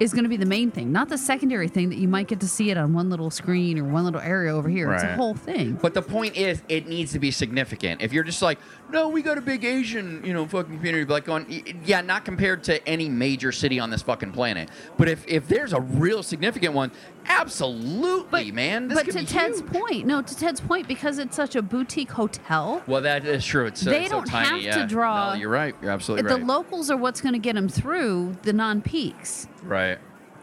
S7: is going to be the main thing, not the secondary thing that you might get to see it on one little screen or one little area over here. It's a whole thing.
S2: But the point is, it needs to be significant. If you're just like, no, we got a big Asian, you know, fucking community, but like going, yeah, not compared to any major city on this fucking planet. But if if there's a real significant one, absolutely, man. This
S7: but to Ted's
S2: huge.
S7: point, no, to Ted's point, because it's such a boutique hotel,
S2: Well, that is true. It's so,
S7: They
S2: so
S7: don't
S2: tiny.
S7: have to draw-
S2: No, you're right. You're absolutely right.
S7: the locals are what's going to get them through the non-peaks.
S2: right.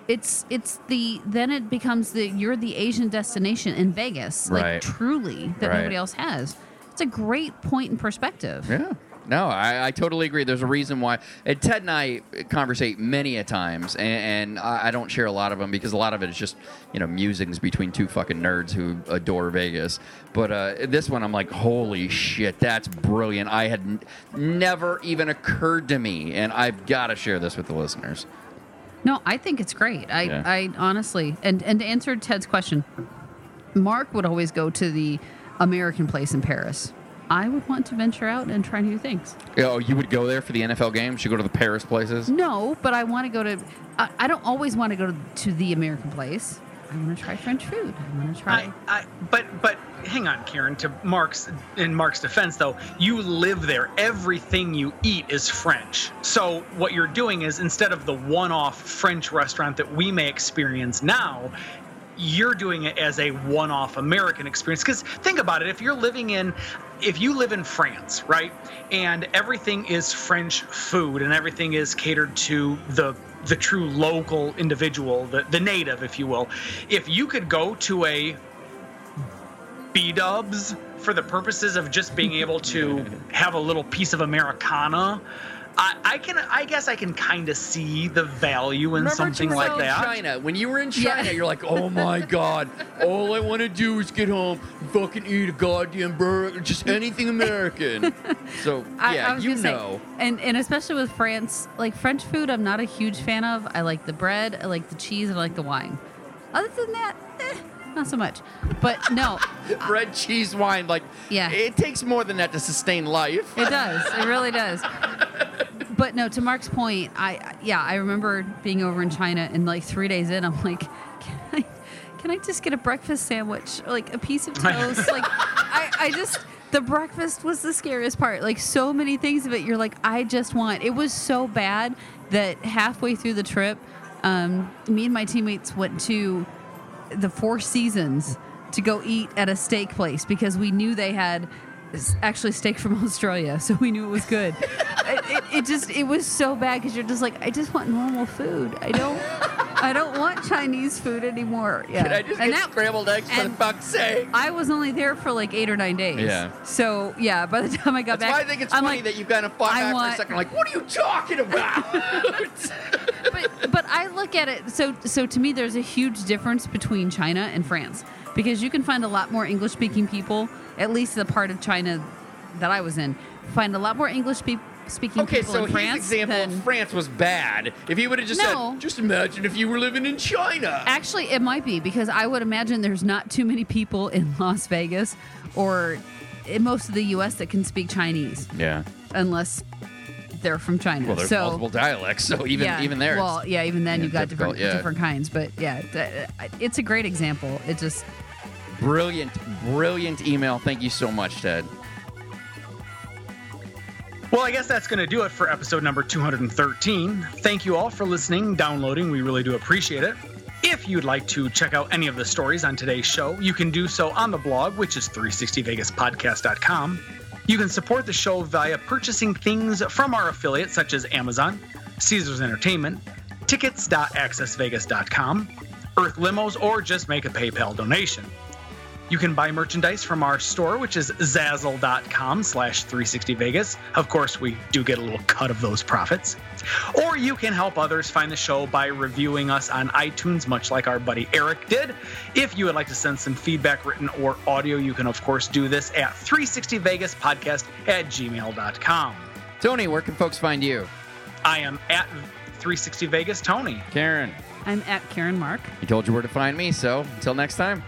S7: it's it's the then it becomes the you're the Asian destination in Vegas, like
S2: Right.
S7: truly that
S2: Right.
S7: nobody else has. It's a great point in perspective.
S2: Yeah. No, I, I totally agree. There's a reason why. And Ted and I conversate many a times, and, and I, I don't share a lot of them because a lot of it is just, you know, musings between two fucking nerds who adore Vegas. But uh, this one, I'm like, holy shit, that's brilliant. I had n- never even occurred to me, and I've got to share this with the listeners.
S7: No, I think it's great. I
S2: Yeah.
S7: I honestly and and to answer Ted's question, Mark would always go to the American place in Paris. I would want to venture out and try new things.
S2: Oh, you would go there for the NFL games? You go to the Paris places?
S7: No, but I want to go to. I, I don't always want to go to, to the American place. I want to try French food. I want to try.
S1: I, I, but but hang on, Karen. To Mark's in Mark's defense, though, you live there. Everything you eat is French. So what you're doing is instead of the one-off French restaurant that we may experience now, you're doing it as a one-off American experience. Because think about it: if you're living in, if you live in France, right, and everything is French food and everything is catered to the the true local individual, the, the native, if you will. If you could go to a B dubs for the purposes of just being able to have a little piece of Americana, I, I can I guess I can kind of see the value in
S2: Remember
S1: something
S2: you
S1: like that.
S2: China, when you were in China,
S7: Yeah.
S2: you're like, oh my god, all I want to do is get home, and fucking eat a goddamn burger, just anything American. so
S7: I-
S2: yeah,
S7: I was
S2: you
S7: gonna say,
S2: know.
S7: and and especially with France, like French food, I'm not a huge fan of. I like the bread, I like the cheese, and I like the wine. Other than that, eh, not so much. But no,
S2: Bread, cheese, wine, like
S7: Yeah.
S2: it takes more than that to sustain life.
S7: it does. It really does. But no, to Mark's point, I yeah, I remember being over in China and like three days in, I'm like, can I, can I just get a breakfast sandwich, or, like a piece of toast? like, I, I just the breakfast was the scariest part. Like so many things of it, you're like, I just want. It was so bad that halfway through the trip, um, me and my teammates went to the Four Seasons to go eat at a steak place because we knew they had actually steak from Australia, so we knew it was good. it, it, it just it was so bad because you're just like, I just want normal food. I don't, I don't want Chinese food anymore. Yeah,
S2: Can I just
S7: And
S2: get
S7: that-
S2: scrambled eggs for the
S7: and-
S2: fuck's sake?
S7: I was only there for like eight or nine days.
S2: Yeah.
S7: So yeah, by the time I got
S2: That's
S7: back,
S2: why I think it's
S7: I'm
S2: funny
S7: like,
S2: that you kind of fought
S7: I
S2: back for a second, like, what are you talking about?
S7: but but I look at it so so to me there's a huge difference between China and France because you can find a lot more English speaking people at least the part of China that I was in find a lot more English pe- speaking
S2: okay,
S7: people
S2: so
S7: in
S2: his example
S7: than
S2: of France was bad. If he would have just
S7: No.
S2: said, just imagine if you were living in China.
S7: Actually, it might be because I would imagine there's not too many people in Las Vegas or in most of the U.S. that can speak Chinese
S2: Yeah.
S7: unless they're from China.
S2: Well, there's
S7: so,
S2: multiple dialects, so even
S7: yeah,
S2: even there.
S7: Well, yeah, even then
S2: yeah,
S7: you've got different
S2: yeah.
S7: different kinds. But yeah, uh, it's a great example. It just
S2: Brilliant, brilliant email. Thank you so much, Ted.
S1: Well, I guess that's going to do it for episode number 213. Thank you all for listening, downloading. We really do appreciate it. If you'd like to check out any of the stories on today's show, you can do so on the blog, which is 360vegaspodcast.com. You can support the show via purchasing things from our affiliates such as Amazon, Caesars Entertainment, tickets.accessvegas.com, Earth Limos, or just make a PayPal donation. You can buy merchandise from our store, which is zazzle.com slash 360vegas. Of course, we do get a little cut of those profits. Or you can help others find the show by reviewing us on iTunes, much like our buddy Eric did. If you would like to send some feedback, written or audio, you can, of course, do this at 360vegaspodcast at gmail.com.
S2: Tony, where can folks find you?
S1: I am at 360 Vegas Tony.
S2: Karen,
S7: I'm at Karen Mark.
S2: he told you where to find me, so until next time.